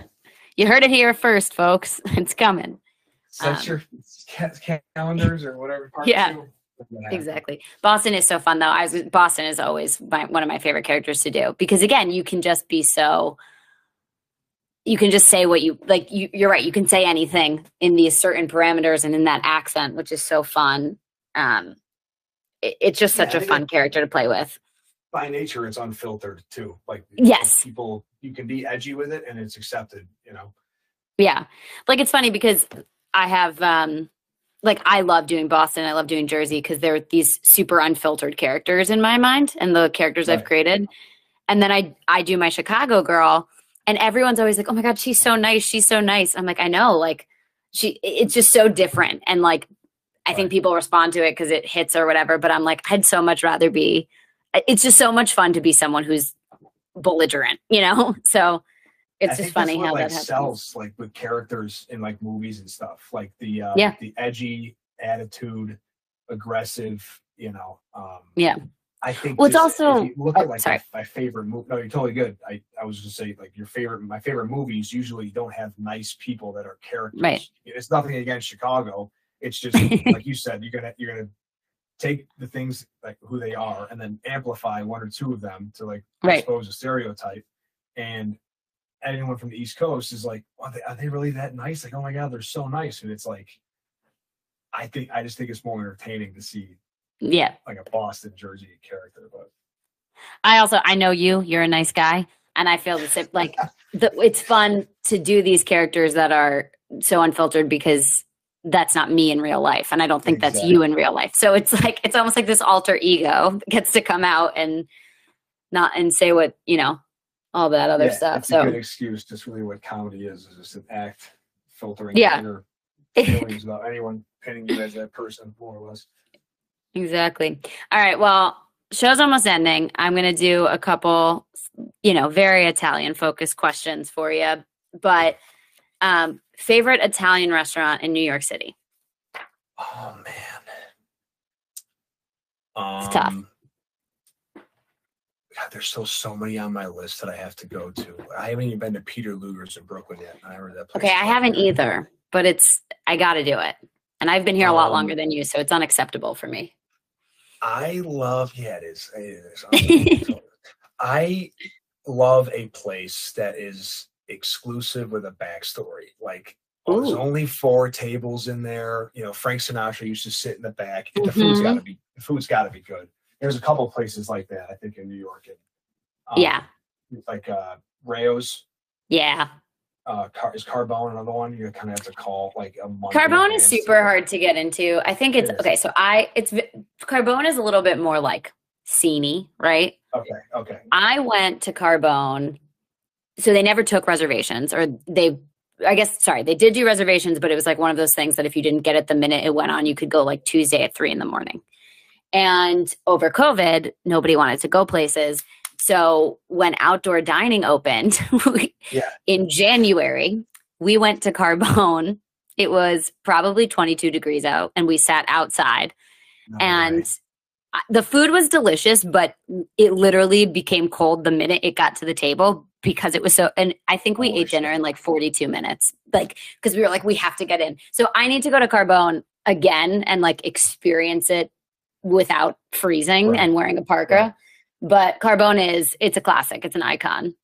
You heard it here first, folks. It's coming. Set Um, your calendars or whatever. part Yeah. two. Yeah. Exactly. Boston is so fun though. I was Boston is always my, one of my favorite characters to do because again, you can just be so you can just say what you like you you're right. You can say anything in these certain parameters and in that accent, which is so fun. Um it, it's just such I a fun it- character to play with. By nature, it's unfiltered too. Like Yes. people, you can be edgy with it, and it's accepted. You know. Yeah. Like it's funny because I have um like I love doing Boston, I love doing Jersey because they're these super unfiltered characters in my mind and the characters I've created. And then I I do my Chicago girl and everyone's always like, "Oh my god, she's so nice. She's so nice." I'm like, "I know, like she it's just so different." And like I think people respond to it cuz it hits or whatever, but I'm like, I'd so much rather be it's just so much fun to be someone who's belligerent, you know? So it's I just funny what, how like, that happens. sells like with characters in like movies and stuff. Like the uh, Yeah. the edgy attitude, aggressive. You know. Um, Yeah. I think. Well, it's just if also- you look oh, at like sorry. my, my favorite movie. No, you're totally good. I I was just say like your favorite. My favorite movies usually don't have nice people that are characters. Right. It's nothing against Chicago. It's just like you said. You're gonna you're gonna take the things like who they are and then amplify one or two of them to like Right. expose a stereotype. And anyone from the East Coast is like, are they, are they really that nice? Like, oh my God, they're so nice. And it's like, I think, I just think it's more entertaining to see Yeah. like a Boston, Jersey character. But I also I know you. You're a nice guy, and I feel the same. Like the, it's fun to do these characters that are so unfiltered because that's not me in real life, and I don't think that's you in real life. So it's like it's almost like this alter ego gets to come out and not and say what you know all that other yeah, stuff. it's a good So excuse. Just really what comedy is, is just an act filtering Yeah. inner feelings about anyone painting you as that person, more or less. exactly. All right. Well, show's almost ending. I'm gonna do a couple, you know, very Italian focused questions for you, but. Um, favorite Italian restaurant in New York City? Oh man. Um, It's tough. God, there's still so many on my list that I have to go to. I haven't even been to Peter Luger's in Brooklyn yet. I heard that place. Okay, I haven't legendary. either, but it's I got to do it. And I've been here a lot Um, longer than you, so it's unacceptable for me. I love. Yeah, it is. It is. I love a place that is exclusive with a backstory. Like, oh, there's only four tables in there. You know, Frank Sinatra used to sit in the back. The food's Mhm. got to be. The food's got to be good. There's a couple places like that. I think in New York. And, um, yeah, Like uh, Rao's. yeah. Uh, Car- is Carbone another one? You kind of have to call like a month. Carbone is super hard to get into. I think it's It okay. So I, it's Carbone is a little bit more like sceney, right? Okay. Okay. I went to Carbone, so they never took reservations, or they, I guess, sorry, they did do reservations, but it was like one of those things that if you didn't get it the minute it went on, you could go like Tuesday at three in the morning. And over COVID, nobody wanted to go places. So when outdoor dining opened Yeah. in January, we went to Carbone. It was probably 22 degrees out, and we sat outside oh, No and way. The food was delicious but it literally became cold the minute it got to the table because it was so and i think we Holy ate dinner in like 42 minutes like because we were like we have to get in so i need to go to carbone again and like experience it without freezing Right. and wearing a parka. Right. But Carbone is it's a classic. It's an icon.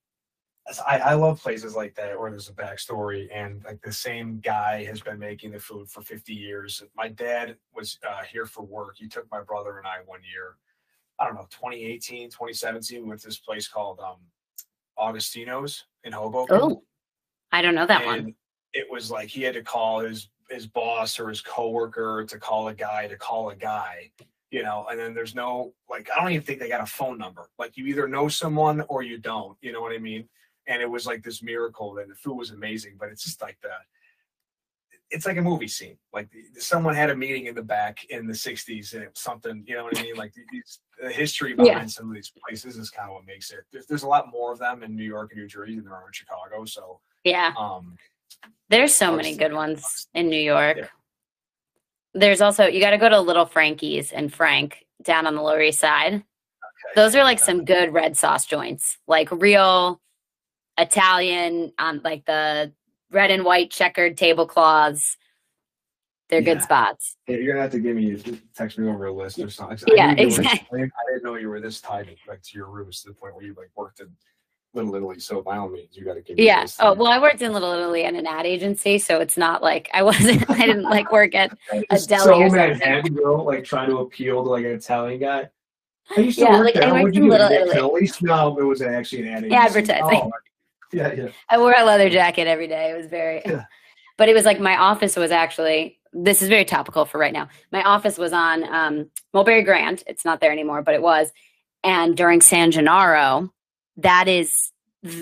I, I love places like that where there's a backstory and like the same guy has been making the food for 50 years. My dad was uh, here for work. He took my brother and I one year, I don't know, 2018, 2017, we went to this place called um, Augustino's in Hoboken. Oh, I don't know that one. it was like he had to call his his boss or his coworker to call a guy to call a guy you know and then there's no like i don't even think they got a phone number like you either know someone or you don't you know what i mean and it was like this miracle and the food was amazing but it's just like the it's like a movie scene like the, someone had a meeting in the back in the 60s and it was something you know what i mean like these, the history behind Yeah. some of these places is kind of what makes it there's, there's a lot more of them in new york and new jersey than there are in chicago so Yeah. um There's so many good ones in New York. Yeah. There's also you got to go to Little Frankie's and Frank down on the Lower East Side. Those are like some good red sauce joints, like real Italian on like the red and white checkered tablecloths. They're good spots. Yeah, you're gonna have to give me text me over a list or something. Yeah, I knew you were- exactly. I didn't, I didn't know you were this tied like to your roots to the point where you like worked in Little Italy. So by all means, you got to give. me Yeah. Oh well, I worked in Little Italy at an ad agency, so it's not like I wasn't. I didn't like work at. a deli so or bro. Like trying to appeal to like an Italian guy. I used to Yeah, work like, there. I worked in Little Italy. Phillies? No, it was actually an ad agency. advertising. Oh, yeah, yeah. I wore a leather jacket every day. It was very, Yeah. but it was like my office was actually. This is very topical for right now. My office was on um, Mulberry Grand. It's not there anymore, but it was. And during San Gennaro, that is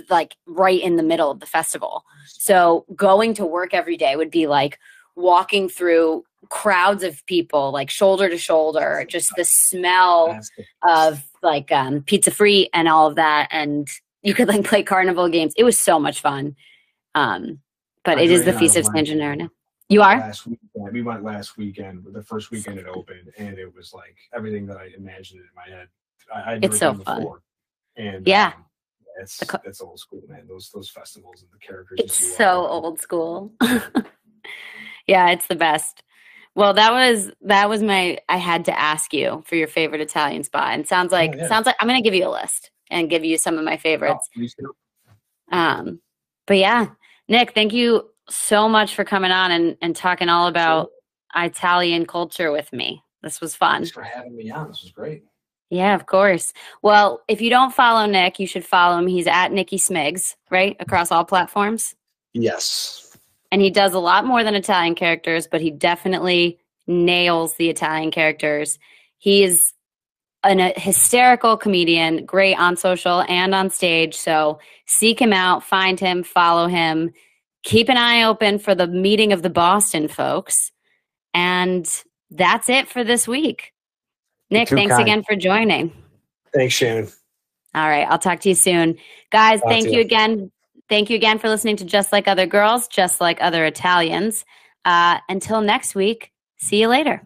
like right in the middle of the festival. So going to work every day would be like walking through crowds of people, like shoulder to shoulder, just the smell of like um, pizza free and all of that, and you could like play carnival games. It was so much fun. Um, but I it is the feast of San. Gennaro. You are? last weekend. We went last weekend, the first weekend it opened, and it was like everything that I imagined in my head. I, It's so fun. before. And Yeah. um, it's co- it's old school, man. Those those festivals and the characters. It's so old school. yeah, it's the best. Well, that was that was my I had to ask you for your favorite Italian spot. And sounds like yeah. sounds like I'm gonna give you a list and give you some of my favorites. Oh, Um, but yeah, Nick, thank you so much for coming on and, and talking all about Italian culture with me. This was fun. Thanks for having me on. This was great. Yeah, of course. Well, if you don't follow Nick, you should follow him. He's at Nicky Smigs, right? Across all platforms. Yes. And he does a lot more than Italian characters, but he definitely nails the Italian characters. He is an, a hysterical comedian, great on social and on stage. So seek him out, find him, follow him. Keep an eye open for the meeting of the Boston folks. And that's it for this week. Nick, thanks kind. again for joining. Thanks, Shannon. All right, I'll talk to you soon. Guys, Talk thank you you. again. Thank you again for listening to Just Like Other Girls, Just Like Other Italians. Uh, until next week, see you later.